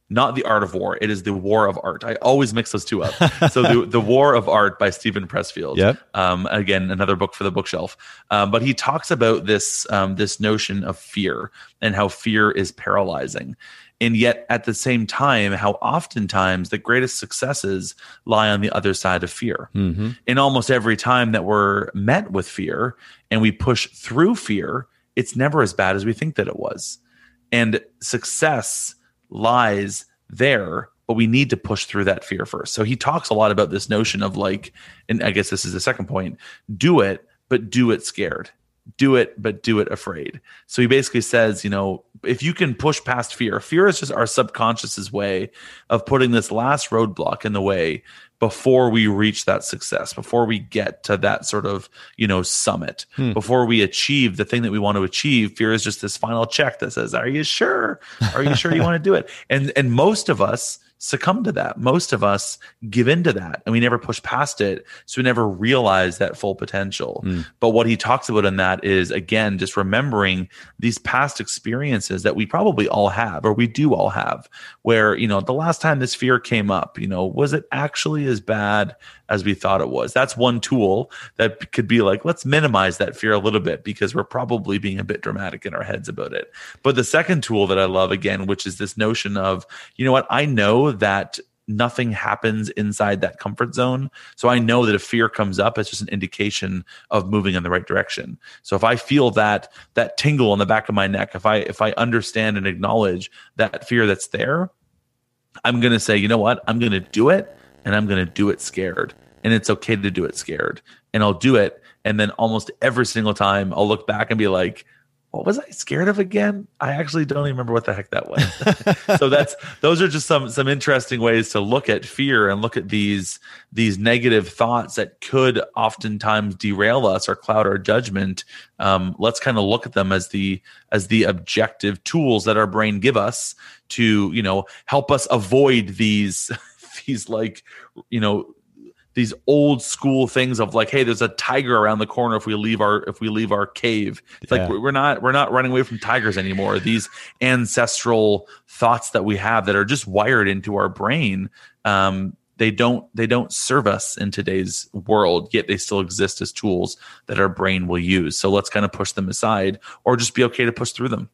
not the art of war. It is the war of art. I always mix those two up. so the the war of art by Steven Pressfield. Yep. Um, again, another book for the bookshelf. Um, but he talks about this um, this notion of fear and how fear is paralyzing. And yet, at the same time, how oftentimes the greatest successes lie on the other side of fear. Mm-hmm. And almost every time that we're met with fear and we push through fear, it's never as bad as we think that it was. And success lies there, but we need to push through that fear first. So he talks a lot about this notion of like, and I guess this is the second point do it, but do it scared. Do it, but do it afraid. So he basically says, you know, if you can push past fear, fear is just our subconscious's way of putting this last roadblock in the way before we reach that success, before we get to that sort of, you know, summit, Hmm. before we achieve the thing that we want to achieve. Fear is just this final check that says, "Are you sure? Are you sure you want to do it?" And and most of us succumb to that. Most of us give into that and we never push past it. So we never realize that full potential. Mm. But what he talks about in that is again, just remembering these past experiences that we probably all have, or we do all have, where, you know, the last time this fear came up, you know, was it actually as bad as we thought it was? That's one tool that could be like, let's minimize that fear a little bit because we're probably being a bit dramatic in our heads about it. But the second tool that I love again, which is this notion of, you know what, I know that nothing happens inside that comfort zone. So I know that if fear comes up, it's just an indication of moving in the right direction. So if I feel that that tingle on the back of my neck, if I if I understand and acknowledge that fear that's there, I'm going to say, you know what? I'm going to do it and I'm going to do it scared. And it's okay to do it scared. And I'll do it and then almost every single time I'll look back and be like, what was I scared of again? I actually don't even remember what the heck that was. so that's those are just some some interesting ways to look at fear and look at these these negative thoughts that could oftentimes derail us or cloud our judgment. Um, let's kind of look at them as the as the objective tools that our brain give us to you know help us avoid these these like you know these old school things of like, hey, there's a tiger around the corner if we leave our if we leave our cave. It's Yeah. like we're not we're not running away from tigers anymore. These ancestral thoughts that we have that are just wired into our brain, um, they don't they don't serve us in today's world. Yet they still exist as tools that our brain will use. So let's kind of push them aside, or just be okay to push through them.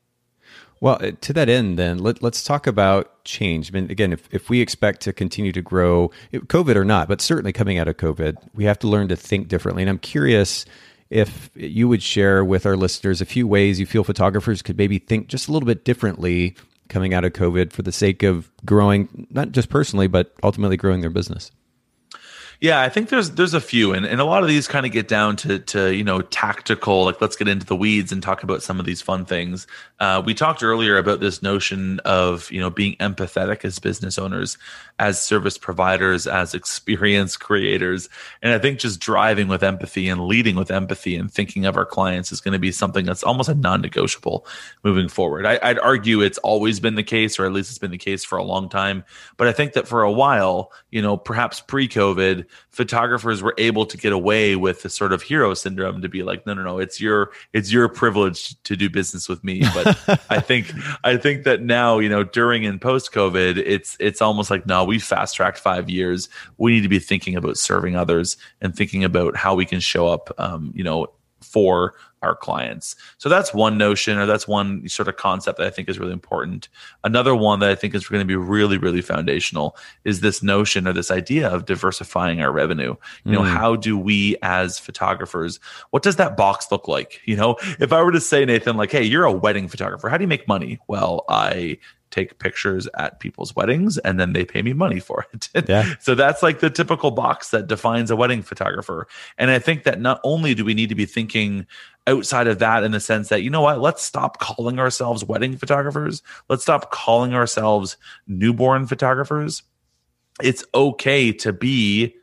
Well, uh, to that end, then let, let's talk about change. I mean, again, if, if we expect to continue to grow, COVID or not, but certainly coming out of COVID, we have to learn to think differently. And I'm curious if you would share with our listeners a few ways you feel photographers could maybe think just a little bit differently coming out of COVID for the sake of growing, not just personally, but ultimately growing their business. Yeah, I think there's there's a few, and, and a lot of these kind of get down to to you know tactical. Like, let's get into the weeds and talk about some of these fun things. Uh, we talked earlier about this notion of you know being empathetic as business owners, as service providers, as experience creators, and I think just driving with empathy and leading with empathy and thinking of our clients is going to be something that's almost a non-negotiable moving forward. I, I'd argue it's always been the case, or at least it's been the case for a long time. But I think that for a while, you know, perhaps pre-COVID photographers were able to get away with the sort of hero syndrome to be like no no no it's your it's your privilege to do business with me. But i think i think that now you know during and post covid it's it's almost like no we fast tracked five years. We need to be thinking about serving others and thinking about how we can show up um, you know for our clients. So that's one notion or that's one sort of concept that I think is really important. Another one that I think is going to be really, really foundational is this notion or this idea of diversifying our revenue. You know, mm. how do we as photographers, what does that box look like? You know, if I were to say, Nathan, like, hey, you're a wedding photographer, how do you make money? Well, I take pictures at people's weddings and then they pay me money for it. Yeah. so that's like the typical box that defines a wedding photographer. And I think that not only do we need to be thinking outside of that in the sense that, you know what, let's stop calling ourselves wedding photographers. Let's stop calling ourselves newborn photographers. It's okay to be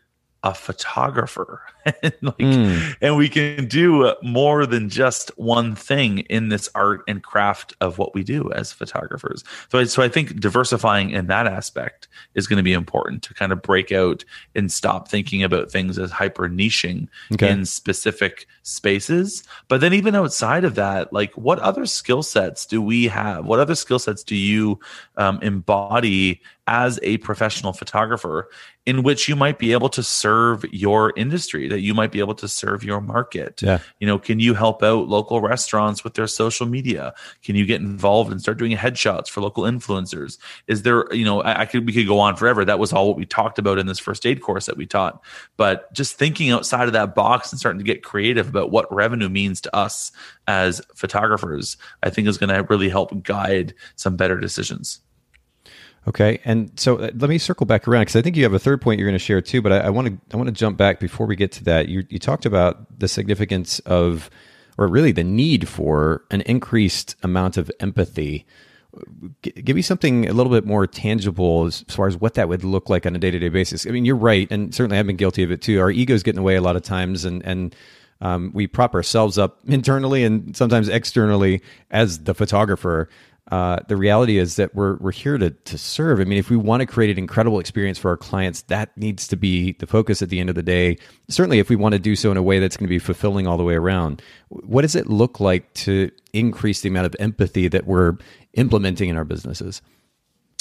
a photographer and like mm. and we can do more than just one thing in this art and craft of what we do as photographers so I, so I think diversifying in that aspect is going to be important to kind of break out and stop thinking about things as hyper niching okay. in specific spaces but then even outside of that like what other skill sets do we have what other skill sets do you um, embody as a professional photographer in which you might be able to serve your industry that you might be able to serve your market. Yeah. you know can you help out local restaurants with their social media? Can you get involved and start doing headshots for local influencers? Is there you know I, I could we could go on forever. That was all what we talked about in this first aid course that we taught. But just thinking outside of that box and starting to get creative about what revenue means to us as photographers i think is going to really help guide some better decisions Okay, and so uh, let me circle back around because I think you have a third point you're going to share too. But I want to I want to jump back before we get to that. You you talked about the significance of, or really the need for an increased amount of empathy. G- give me something a little bit more tangible as far as what that would look like on a day to day basis. I mean, you're right, and certainly I've been guilty of it too. Our egos get in the way a lot of times, and and um, we prop ourselves up internally and sometimes externally as the photographer uh, the reality is that we're we're here to to serve. I mean, if we want to create an incredible experience for our clients, that needs to be the focus at the end of the day. Certainly, if we want to do so in a way that's going to be fulfilling all the way around, what does it look like to increase the amount of empathy that we're implementing in our businesses?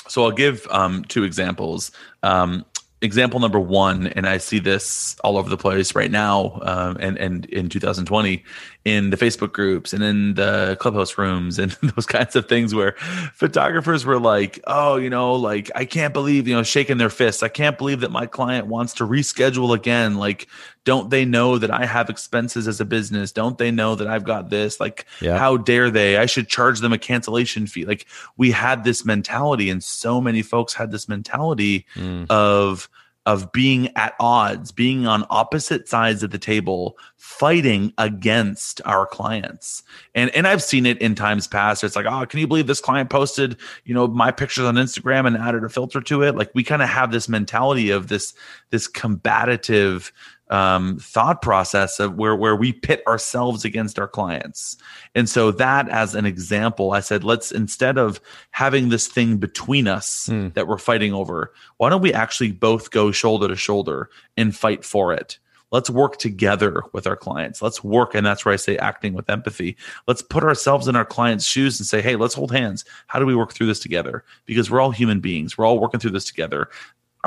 So I'll give um, two examples. Um, example number one, and I see this all over the place right now, um, and and in 2020, in the Facebook groups and in the clubhouse rooms and those kinds of things, where photographers were like, "Oh, you know, like I can't believe you know, shaking their fists. I can't believe that my client wants to reschedule again. Like, don't they know that I have expenses as a business? Don't they know that I've got this? Like, yeah. how dare they? I should charge them a cancellation fee. Like, we had this mentality, and so many folks had this mentality mm. of of being at odds, being on opposite sides of the table, fighting against our clients. And and I've seen it in times past. It's like, oh, can you believe this client posted, you know, my pictures on Instagram and added a filter to it? Like we kind of have this mentality of this this combative um, thought process of where where we pit ourselves against our clients. And so that as an example, I said, let's instead of having this thing between us mm. that we're fighting over, why don't we actually both go shoulder to shoulder and fight for it? Let's work together with our clients. Let's work, and that's where I say acting with empathy. Let's put ourselves in our clients' shoes and say, hey, let's hold hands. How do we work through this together? Because we're all human beings. We're all working through this together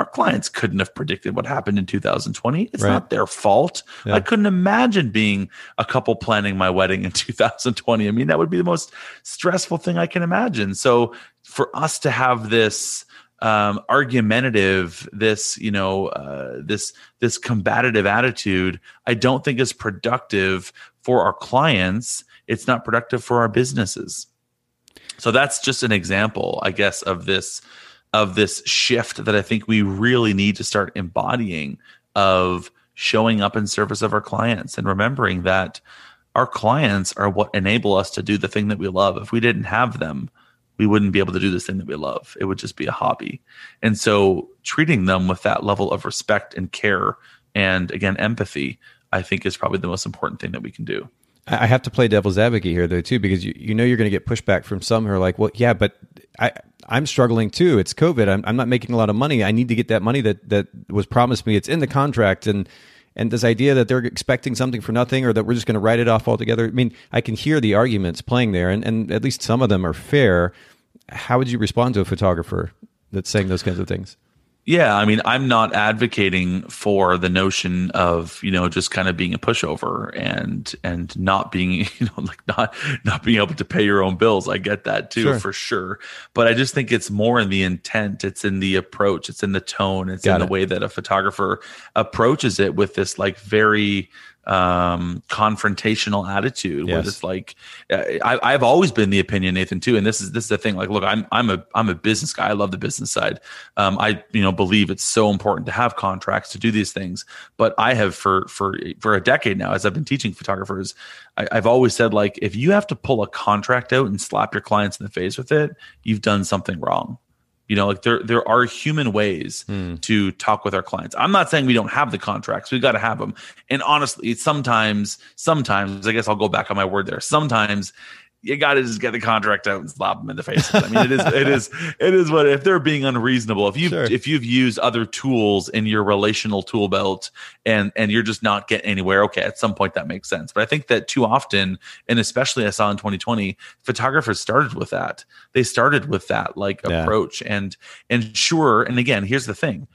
our clients couldn't have predicted what happened in 2020. It's right. not their fault. Yeah. I couldn't imagine being a couple planning my wedding in 2020. I mean, that would be the most stressful thing I can imagine. So for us to have this um, argumentative, this you know, uh, this this combative attitude, I don't think is productive for our clients. It's not productive for our businesses. So that's just an example, I guess, of this of this shift that I think we really need to start embodying of showing up in service of our clients and remembering that our clients are what enable us to do the thing that we love. If we didn't have them, we wouldn't be able to do this thing that we love. It would just be a hobby. And so treating them with that level of respect and care and again empathy, I think is probably the most important thing that we can do. I have to play devil's advocate here though too because you, you know you're going to get pushback from some who are like, well, yeah, but I I'm struggling too. It's COVID. I'm I'm not making a lot of money. I need to get that money that that was promised me. It's in the contract and and this idea that they're expecting something for nothing or that we're just going to write it off altogether. I mean, I can hear the arguments playing there, and, and at least some of them are fair. How would you respond to a photographer that's saying those kinds of things? Yeah, I mean, I'm not advocating for the notion of you know just kind of being a pushover and and not being you know like not not being able to pay your own bills. I get that too sure. for sure, but I just think it's more in the intent, it's in the approach, it's in the tone, it's Got in it. the way that a photographer approaches it with this like very um, confrontational attitude yes. where it's like uh, I, have always been the opinion nathan too and this is this is the thing like look i'm i'm a i'm a business guy. I love the business side. Um, i you know believe it's so important to have contracts to do these things but i have for for for a decade now as i've been teaching photographers I, i've always said like if you have to pull a contract out and slap your clients in the face with it you've done something wrong you know, like there there are human ways mm. to talk with our clients. I'm not saying we don't have the contracts. We got to have them. And honestly, sometimes sometimes I guess I'll go back on my word there. Sometimes you got to just get the contract out and slap them in the face. I mean, it is, it is, it is what if they're being unreasonable. If you sure. if you've used other tools in your relational tool belt and and you're just not getting anywhere, okay, at some point that makes sense. But I think that too often, and especially I saw in 2020, photographers started with that. They started with that like yeah. approach, and and sure, and again, here's the thing: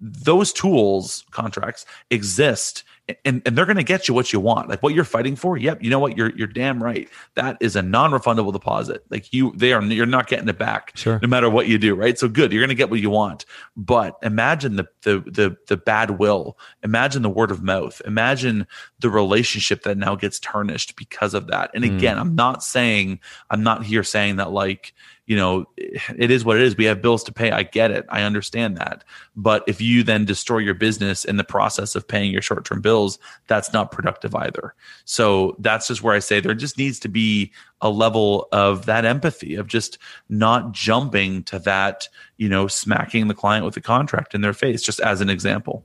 those tools contracts exist and, and they're going to get you what you want. Like what you're fighting for yep you know what? You're you're damn right. That is a non-refundable deposit. Like you they are you're not getting it back sure. no matter what you do right? So good you're going to get what you want. But imagine the, the the the bad will. Imagine the word of mouth. Imagine the relationship that now gets tarnished because of that. And hmm. again mm. i'm not saying i'm not here saying that like you know, it is what it is. We have bills to pay. I get it. I understand that. But if you then destroy your business in the process of paying your short term bills, that's not productive either. So that's just where I say there just needs to be a level of that empathy of just not jumping to that, you know, smacking the client with a contract in their face, just as an example.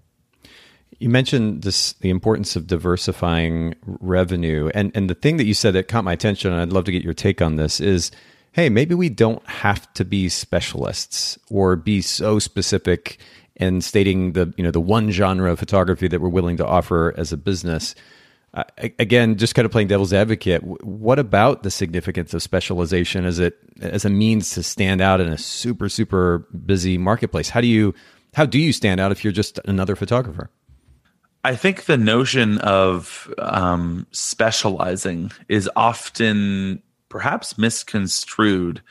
You mentioned this the importance of diversifying revenue. And and the thing that you said that caught my attention, and I'd love to get your take on this, is hey, maybe we don't have to be specialists or be so specific in stating the you know the one genre of photography that we're willing to offer as a business. Uh, again, just kind of playing devil's advocate. What about the significance of specialization as it as a means to stand out in a super super busy marketplace? How do you how do you stand out if you're just another photographer? I think the notion of um, specializing is often perhaps misconstrued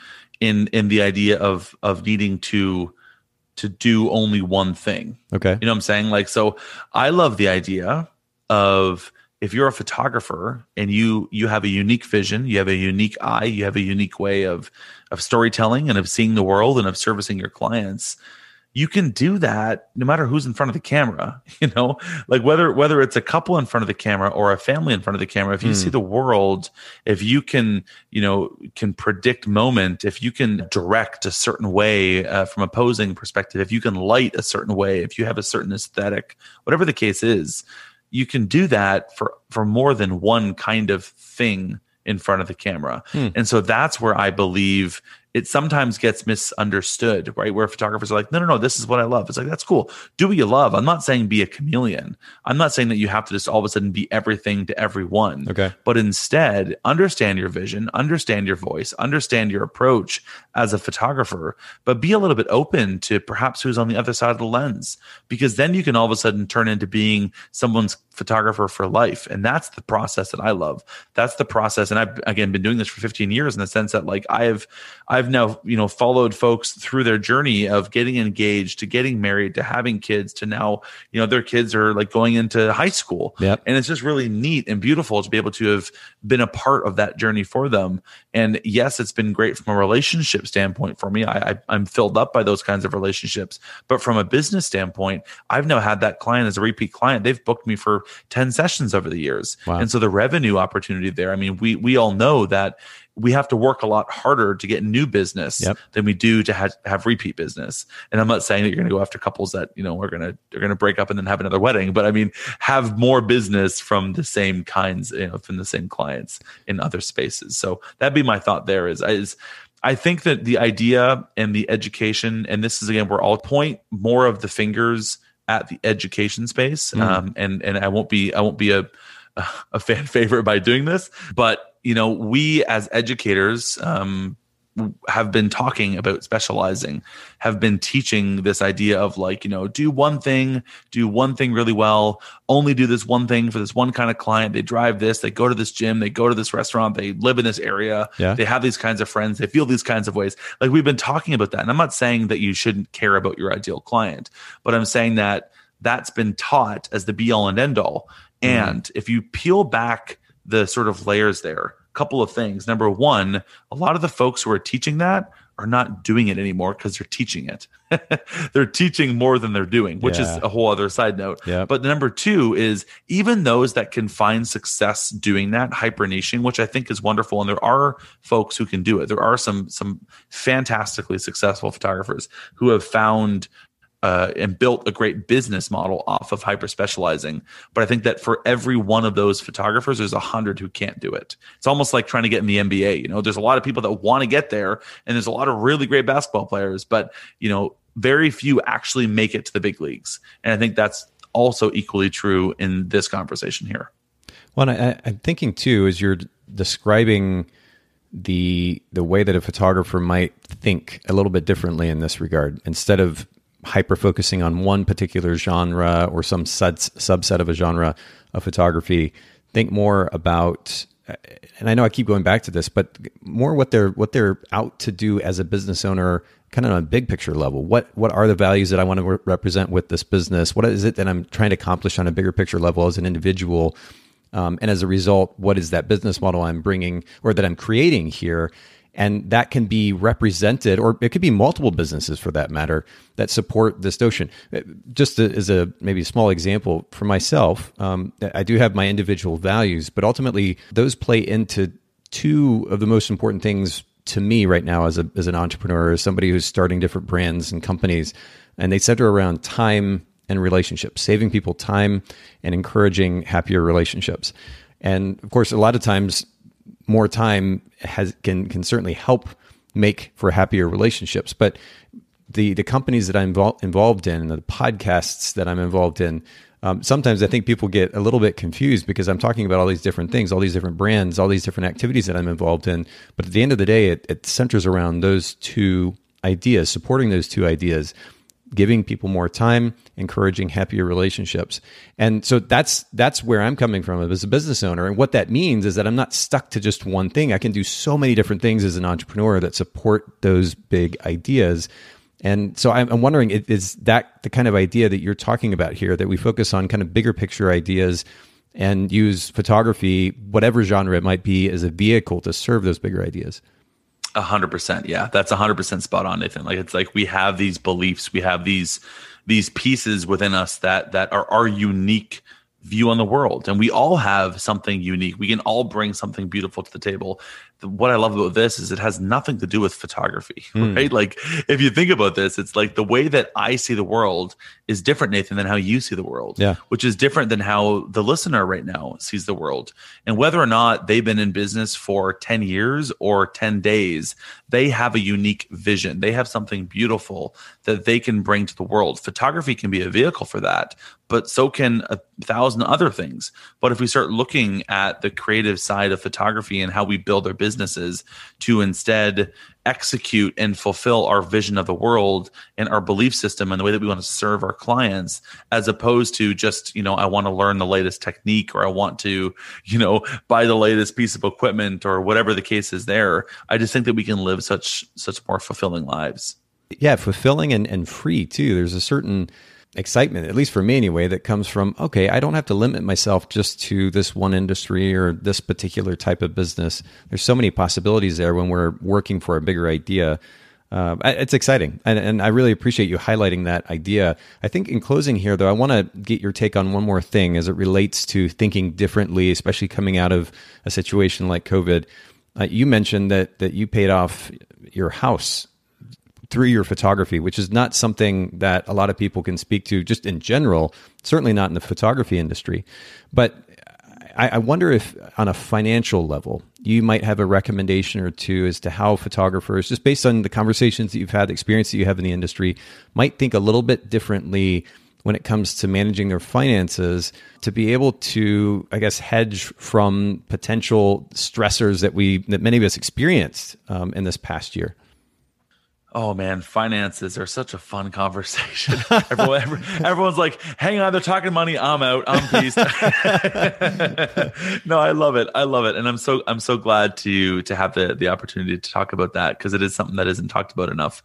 in in the idea of of needing to to do only one thing. Okay. You know what I'm saying? Like so I love the idea of if you're a photographer and you you have a unique vision, you have a unique eye, you have a unique way of of storytelling and of seeing the world and of servicing your clients, you can do that no matter who's in front of the camera you know like whether whether it's a couple in front of the camera or a family in front of the camera if you mm. see the world if you can you know can predict moment if you can direct a certain way uh, from a posing perspective if you can light a certain way if you have a certain aesthetic whatever the case is you can do that for for more than one kind of thing in front of the camera. Hmm. And so that's where I believe it sometimes gets misunderstood, right? Where photographers are like, no, no, no, this is what I love. It's like, that's cool. Do what you love. I'm not saying be a chameleon. I'm not saying that you have to just all of a sudden be everything to everyone. Okay. But instead, understand your vision, understand your voice, understand your approach as a photographer, but be a little bit open to perhaps who's on the other side of the lens, because then you can all of a sudden turn into being someone's photographer for life. And that's the process that i love. That's the process. And i've again been doing this for 15 years in the sense that like i've i've now you know followed folks through their journey of getting engaged to getting married to having kids to now you know their kids are like going into high school. Yep. and it's just really neat and beautiful to be able to have been a part of that journey for them. And yes it's been great from a relationship standpoint for me. I, I i'm filled up by those kinds of relationships. But from a business standpoint i've now had that client as a repeat client. They've booked me for 10 sessions over the years. Wow. And so the revenue opportunity there, I mean, we we all know that we have to work a lot harder to get new business yep. than we do to have, have repeat business. And I'm not saying that you're going to go after couples that you know are going to they're going to break up and then have another wedding, but I mean have more business from the same kinds, you know, from the same clients in other spaces. So that'd be my thought. There is is I think that the idea and the education, and this is again where I'll point more of the fingers at the education space. Mm. Um, and and I won't be I won't be a a fan favorite by doing this, but you know, we as educators um, have been talking about specializing, have been teaching this idea of like, you know, do one thing, do one thing really well, only do this one thing for this one kind of client. They drive this, they go to this gym, they go to this restaurant, they live in this area, yeah. they have these kinds of friends, they feel these kinds of ways. Like we've been talking about that. And I'm not saying that you shouldn't care about your ideal client, but I'm saying that that's been taught as the be all and end all. Mm-hmm. And if you peel back the sort of layers there, couple of things. Number one, a lot of the folks who are teaching that are not doing it anymore because they're teaching it. they're teaching more than they're doing, which yeah. is a whole other side note. Yeah. But number two is even those that can find success doing that hyper niching, which I think is wonderful, and there are folks who can do it. There are some some fantastically successful photographers who have found uh, and built a great business model off of hyper specializing. But I think that for every one of those photographers, there's a hundred who can't do it. It's almost like trying to get in the NBA. You know, there's a lot of people that want to get there, and there's a lot of really great basketball players, but you know, very few actually make it to the big leagues. And I think that's also equally true in this conversation here. Well, I, I'm thinking too, as you're describing the the way that a photographer might think a little bit differently in this regard, instead of hyper focusing on one particular genre or some subset of a genre of photography. Think more about and I know I keep going back to this, but more what they're what they're out to do as a business owner, kind of on a big picture level. What what are the values that I want to re- represent with this business? What is it that I'm trying to accomplish on a bigger picture level as an individual? Um, and as a result, what is that business model I'm bringing or that I'm creating here? And that can be represented or it could be multiple businesses for that matter that support this notion. Just as a maybe a small example for myself um, i do have my individual values but ultimately those play into two of the most important things to me right now as, a, as an entrepreneur as somebody who's starting different brands and companies. And they center around time and relationships saving people time and encouraging happier relationships. And of course a lot of times more time has can can certainly help make for happier relationships. But the the companies that I'm involved involved in, the podcasts that I'm involved in, um, sometimes I think people get a little bit confused because I'm talking about all these different things, all these different brands, all these different activities that I'm involved in. But at the end of the day, it, it centers around those two ideas, supporting those two ideas giving people more time, encouraging happier relationships. And so that's that's where I'm coming from as a business owner. And what that means is that I'm not stuck to just one thing. I can do so many different things as an entrepreneur that support those big ideas. And so I'm, wondering, is that the kind of idea that you're talking about here, that we focus on kind of bigger picture ideas and use photography, whatever genre it might be, as a vehicle to serve those bigger ideas? A hundred percent. Yeah, that's a hundred percent spot on, Nathan. Like it's like we have these beliefs, we have these these pieces within us that that are our unique view on the world and we all have something unique we can all bring something beautiful to the table what I love about this is it has nothing to do with photography, mm. right? Like if you think about this, it's like the way that I see the world is different, Nathan, than how you see the world. Yeah. Which is different than how the listener right now sees the world. And whether or not they've been in business for 10 years or 10 days, they have a unique vision. They have something beautiful that they can bring to the world. Photography can be a vehicle for that, but so can a thousand other things. But if we start looking at the creative side of photography and how we build our businesses to instead execute and fulfill our vision of the world and our belief system and the way that we want to serve our clients as opposed to just you know i want to learn the latest technique or i want to you know buy the latest piece of equipment or whatever the case is there. I just think that we can live such such more fulfilling lives. Yeah fulfilling and, and free too. There's a certain excitement, at least for me anyway, that comes from, okay, I don't have to limit myself just to this one industry or this particular type of business. There's so many possibilities there when we're working for a bigger idea. Uh, it's exciting. And, and I really appreciate you highlighting that idea. I think in closing here, though, I want to get your take on one more thing as it relates to thinking differently, especially coming out of a situation like COVID. Uh, you mentioned that, that you paid off your house through your photography, which is not something that a lot of people can speak to just in general, certainly not in the photography industry. But I, I, wonder if, on a financial level, you might have a recommendation or two as to how photographers, just based on the conversations that you've had, the experience that you have in the industry, might think a little bit differently when it comes to managing their finances to be able to i guess hedge from potential stressors that we that many of us experienced um, in this past year Oh man, finances are such a fun conversation. Everyone, every, everyone's like, "Hang on, they're talking money. I'm out. I'm peace." no, I love it. I love it, and I'm so I'm so glad to to have the the opportunity to talk about that because it is something that isn't talked about enough.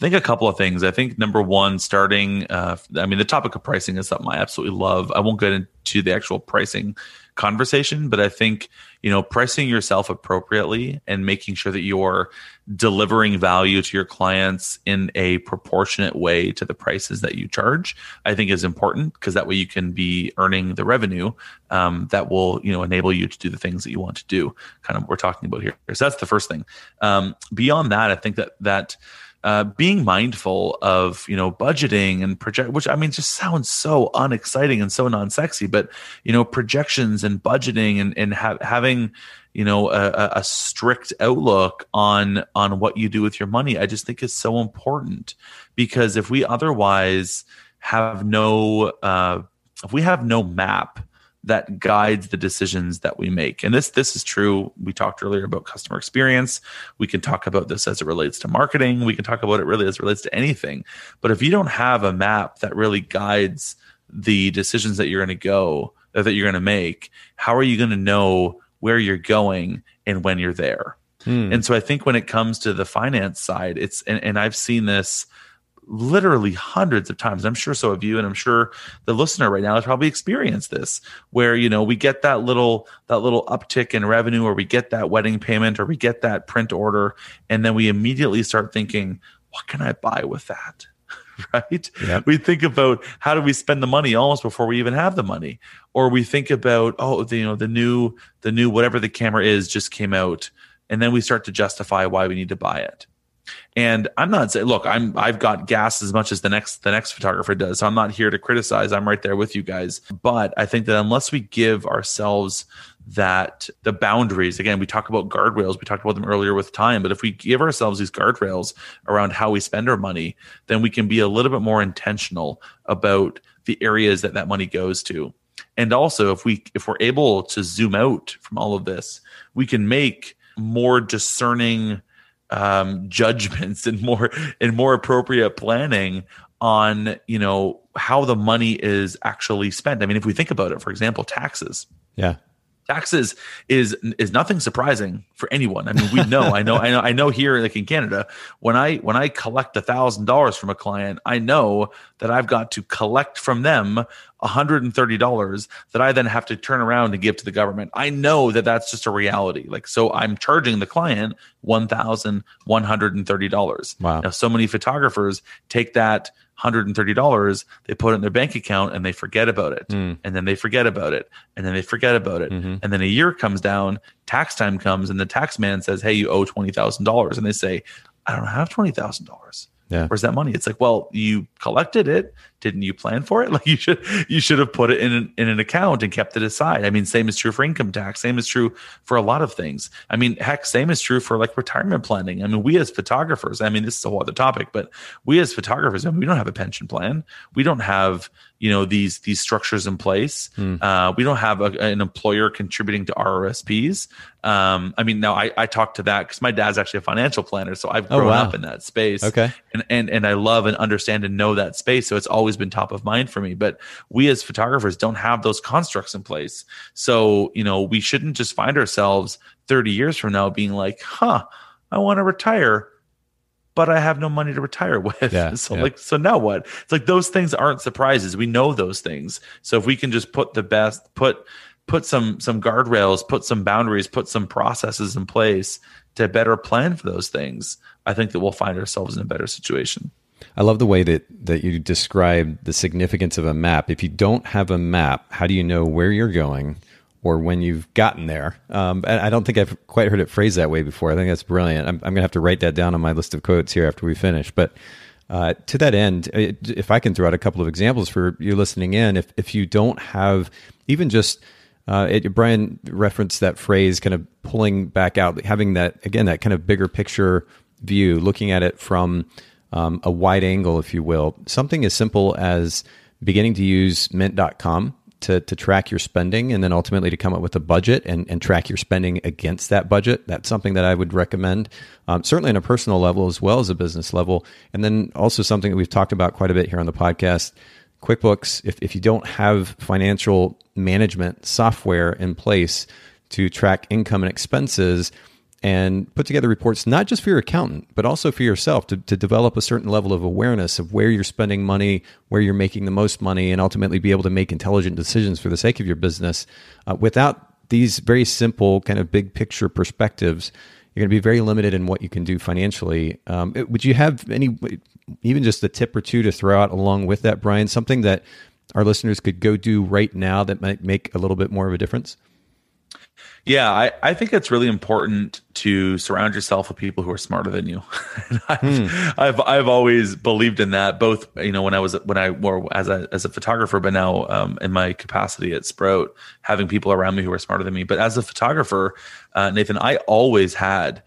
I think a couple of things. I think number one, starting. Uh, I mean, the topic of pricing is something I absolutely love. I won't get into the actual pricing conversation, but I think you know pricing yourself appropriately and making sure that you're delivering value to your clients in a proportionate way to the prices that you charge i think is important because that way you can be earning the revenue um, that will you know enable you to do the things that you want to do kind of what we're talking about here. So that's the first thing. Um, beyond that i think that that uh, being mindful of you know budgeting and project which i mean just sounds so unexciting and so non-sexy but you know projections and budgeting and, and ha- having you know a, a, strict outlook on on what you do with your money i just think is so important. Because if we otherwise have no uh, if we have no map that guides the decisions that we make. And this this is true. We talked earlier about customer experience. We can talk about this as it relates to marketing. We can talk about it really as it relates to anything. But if you don't have a map that really guides the decisions that you're going to go that you're going to make, how are you going to know where you're going and when you're there? Hmm. And so I think when it comes to the finance side, it's and, and I've seen this literally hundreds of times. I'm sure so have you, and I'm sure the listener right now has probably experienced this, where you know we get that little that little uptick in revenue, or we get that wedding payment, or we get that print order, and then we immediately start thinking, what can I buy with that? right? Yep. We think about how do we spend the money almost before we even have the money, or we think about oh, the, you know, the new the new whatever the camera is just came out, and then we start to justify why we need to buy it. And I'm not saying, look, I'm I've got gas as much as the next the next photographer does. So I'm not here to criticize. I'm right there with you guys. But I think that unless we give ourselves that the boundaries again we talk about guardrails we talked about them earlier with time but if we give ourselves these guardrails around how we spend our money then we can be a little bit more intentional about the areas that that money goes to and also if we if we're able to zoom out from all of this we can make more discerning um, judgments and more and more appropriate planning on you know how the money is actually spent. I mean, if we think about it, for example, taxes. Yeah. Taxes is is nothing surprising for anyone. I mean, we know. I know. I know. I know. Here, like in Canada, when I when I collect a thousand dollars from a client, I know that I've got to collect from them $130 that I then have to turn around and give to the government. I know that that's just a reality. Like, so I'm charging the client $1,130. Wow. Now, so many photographers take that $130, they put it in their bank account and they forget about it. Mm. And then they forget about it. And then they forget about it. Mm-hmm. And then a year comes down, tax time comes, and the tax man says, Hey, you owe $20,000. And they say, I don't have $20,000. Yeah. Where's that money? It's like, well, you collected it. Didn't you plan for it? Like you should you should have put it in an, in an account and kept it aside. I mean, same is true for income tax. Same is true for a lot of things. I mean, heck, same is true for like retirement planning. I mean, we as photographers, I mean, this is a whole other topic, but we as photographers, I mean, we don't have a pension plan. We don't have you know these these structures in place. Hmm. Uh, we don't have a, an employer contributing to RRSPs. Um, I mean, now I, I talk to that because my dad's actually a financial planner, so I've Oh, grown wow. up in that space. Okay. and and and I love and understand and know that space, so it's always been top of mind for me. But we as photographers don't have those constructs in place, so you know we shouldn't just find ourselves thirty years from now being like, "Huh, I want to retire." But I have no money to retire with. Yeah, so yeah. like so now what? It's like those things aren't surprises. We know those things. So if we can just put the best put put some some guardrails, put some boundaries, put some processes in place to better plan for those things, I think that we'll find ourselves in a better situation. I love the way that that you describe the significance of a map. If you don't have a map, how do you know where you're going or when you've gotten there? Um, and I don't think I've quite heard it phrased that way before. I think that's brilliant. I'm, I'm going to have to write that down on my list of quotes here after we finish. But uh, to that end, if I can throw out a couple of examples for you listening in, if if you don't have even just uh, it, Brian referenced that phrase, kind of pulling back out, having that again that kind of bigger picture view, looking at it from um, a wide angle, if you will. Something as simple as beginning to use Mint.com to to track your spending, and then ultimately to come up with a budget and, and track your spending against that budget. That's something that I would recommend, um, certainly on a personal level as well as a business level, and then also something that we've talked about quite a bit here on the podcast. QuickBooks, if, if you don't have financial management software in place to track income and expenses and put together reports, not just for your accountant, but also for yourself to, to develop a certain level of awareness of where you're spending money, where you're making the most money, and ultimately be able to make intelligent decisions for the sake of your business. Uh, without these very simple, kind of big picture perspectives, you're going to be very limited in what you can do financially. Um, would you have any, even just a tip or two to throw out along with that, Brian? Something that our listeners could go do right now that might make a little bit more of a difference? Yeah, I, I think it's really important to surround yourself with people who are smarter than you. And I've, I've I've always believed in that. Both you know when I was when I were as a as a photographer, but now um, in my capacity at Sprout, having people around me who are smarter than me. But as a photographer, uh, Nathan, I always had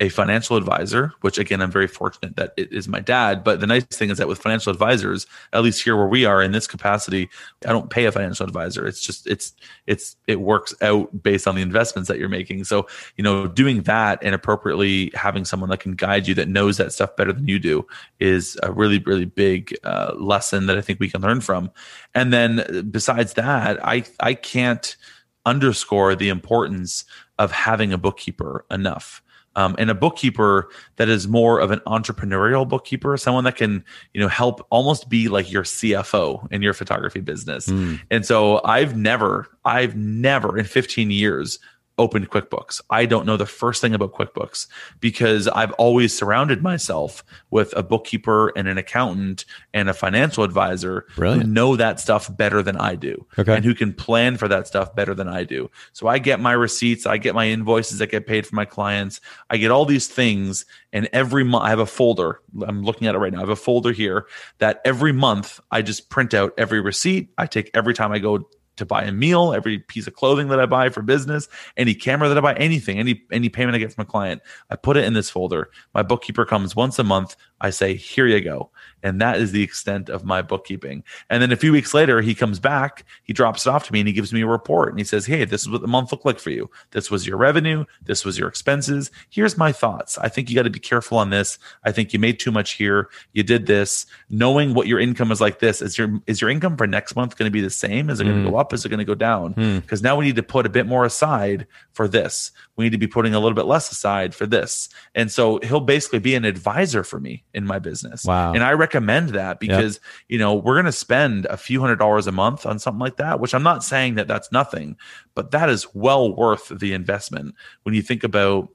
a financial advisor, which again, I'm very fortunate that it is my dad. But the nice thing is that with financial advisors, at least here where we are in this capacity, I don't pay a financial advisor. It's just, it's, it's, it works out based on the investments that you're making. So, you know, doing that and appropriately having someone that can guide you that knows that stuff better than you do is a really, really big uh, lesson that I think we can learn from. And then besides that, I, I can't underscore the importance of having a bookkeeper enough um, and a bookkeeper that is more of an entrepreneurial bookkeeper, someone that can, you know, help almost be like your CFO in your photography business. And so I've never, I've never in 15 years opened QuickBooks. I don't know the first thing about QuickBooks because I've always surrounded myself with a bookkeeper and an accountant and a financial advisor Brilliant. who know that stuff better than I do Okay. and who can plan for that stuff better than I do. So I get my receipts, I get my invoices that get paid for my clients, I get all these things, and every month I have a folder. I'm looking at it right now. I have a folder here that every month I just print out every receipt. I take every time I go to buy a meal, every piece of clothing that I buy for business, any camera that I buy, anything, any any payment I get from a client, I put it in this folder. My bookkeeper comes once a month. I say, "Here you go," and that is the extent of my bookkeeping. And then a few weeks later, he comes back, he drops it off to me, and he gives me a report, and he says, "Hey, this is what the month looked like for you. This was your revenue. This was your expenses. Here's my thoughts. I think you got to be careful on this. I think you made too much here. You did this. Knowing what your income is like this is your is your income for next month going to be the same? Is it going to go hmm. up? Is it going to go down? Hmm. Because now we need to put a bit more aside for this. We need to be putting a little bit less aside for this. And so he'll basically be an advisor for me in my business. Wow. And I recommend that because, you know, we're going to spend a few hundred dollars a month on something like that, which I'm not saying that that's nothing, but that is well worth the investment when you think about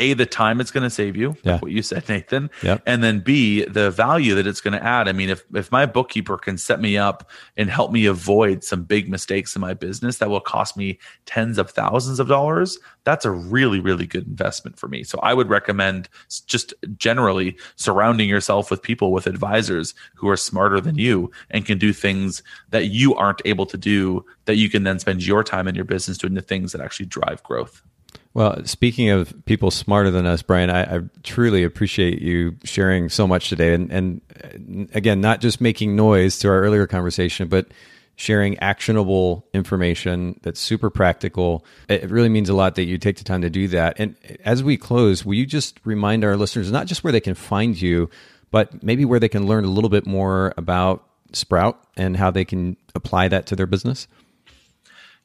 a the time it's going to save you Yeah. like what you said nathan Yep. and then b the value that it's going to add i mean if if my bookkeeper can set me up and help me avoid some big mistakes in my business that will cost me tens of thousands of dollars that's a really really good investment for me so i would recommend just generally surrounding yourself with people with advisors who are smarter than you and can do things that you aren't able to do that you can then spend your time in your business doing the things that actually drive growth Well, speaking of people smarter than us, Brian, I, I truly appreciate you sharing so much today. And, and uh, again, not just making noise to our earlier conversation, but sharing actionable information that's super practical. It really means a lot that you take the time to do that. And as we close, will you just remind our listeners not just where they can find you, but maybe where they can learn a little bit more about Sprout and how they can apply that to their business?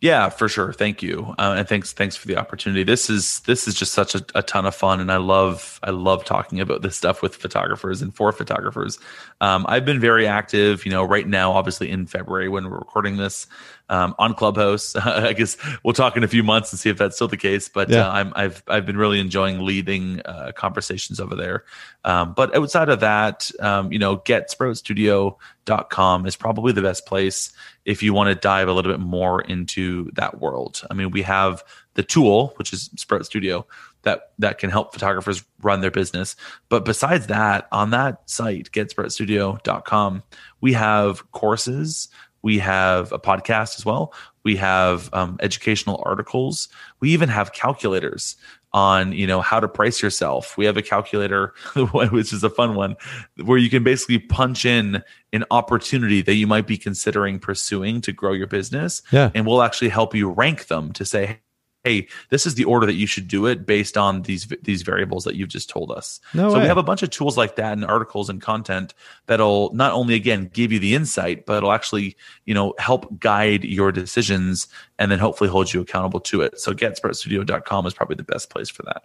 Yeah, for sure. Thank you, uh, and thanks thanks for the opportunity. This is this is just such a, a ton of fun, and I love I love talking about this stuff with photographers and for photographers. Um, I've been very active, you know, right now, obviously in February when we're recording this um, on Clubhouse. I guess we'll talk in a few months and see if that's still the case. But Yeah. uh, I'm, I've I've been really enjoying leading uh, conversations over there. Um, but outside of that, um, you know, getsproutstudio.com is probably the best place if you want to dive a little bit more into that world. I mean, we have the tool, which is Sprout Studio, that that can help photographers run their business. But besides that, on that site, getsproutstudio.com, we have courses, we have a podcast as well, we have um, educational articles, we even have calculators on you know how to price yourself we have a calculator which is a fun one where you can basically punch in an opportunity that you might be considering pursuing to grow your business Yeah. and we'll actually help you rank them to say hey this is the order that you should do it based on these these variables that you've just told us No so way. we have a bunch of tools like that and articles and content that'll not only again give you the insight but it'll actually you know help guide your decisions and then hopefully hold you accountable to it so getsproutstudio.com is probably the best place for that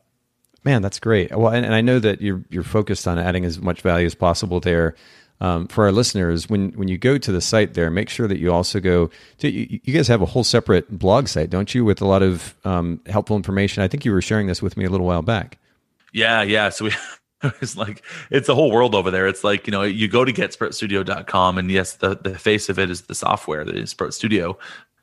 Man, that's great. Well, and, and I know that you're you're focused on adding as much value as possible there. Um, for our listeners, when when you go to the site there, make sure that you also go to. You, you guys have a whole separate blog site, don't you, with a lot of um, helpful information. I think you were sharing this with me a little while back. Yeah, yeah. So we it's like it's a whole world over there. It's like, you know, you go to getsproutstudio.com and yes, the, the face of it is the software that is Sprout Studio.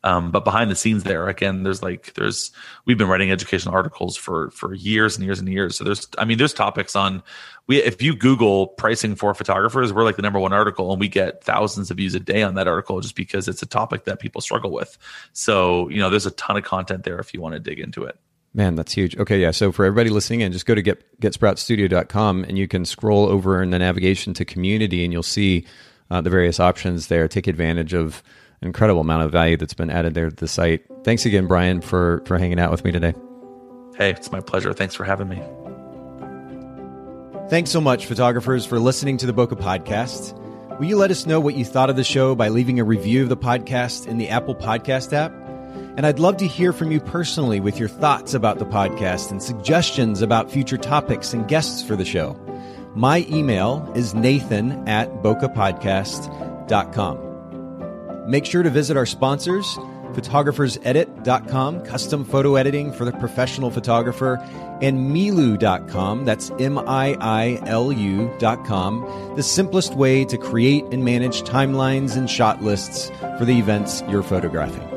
Um, but behind the scenes there, again, there's like there's we've been writing educational articles for for years and years and years. So there's I mean, there's topics on we if you Google pricing for photographers, we're like the number one article and we get thousands of views a day on that article just because it's a topic that people struggle with. So, you know, there's a ton of content there if you want to dig into it. Man, that's huge. Okay, yeah. So for everybody listening in, just go to get getsproutstudio.com and you can scroll over in the navigation to community and you'll see uh, the various options there. Take advantage of incredible amount of value that's been added there to the site. Thanks again, Brian, for for hanging out with me today. Hey, it's my pleasure. Thanks for having me. Thanks so much, photographers, for listening to the Bokeh Podcast. Will you let us know what you thought of the show by leaving a review of the podcast in the Apple Podcast app? And I'd love to hear from you personally with your thoughts about the podcast and suggestions about future topics and guests for the show. My email is nathan at bokehpodcast.com. Make sure to visit our sponsors, photographersedit.com, custom photo editing for the professional photographer, and miilu.com, that's M I I L U.com, the simplest way to create and manage timelines and shot lists for the events you're photographing.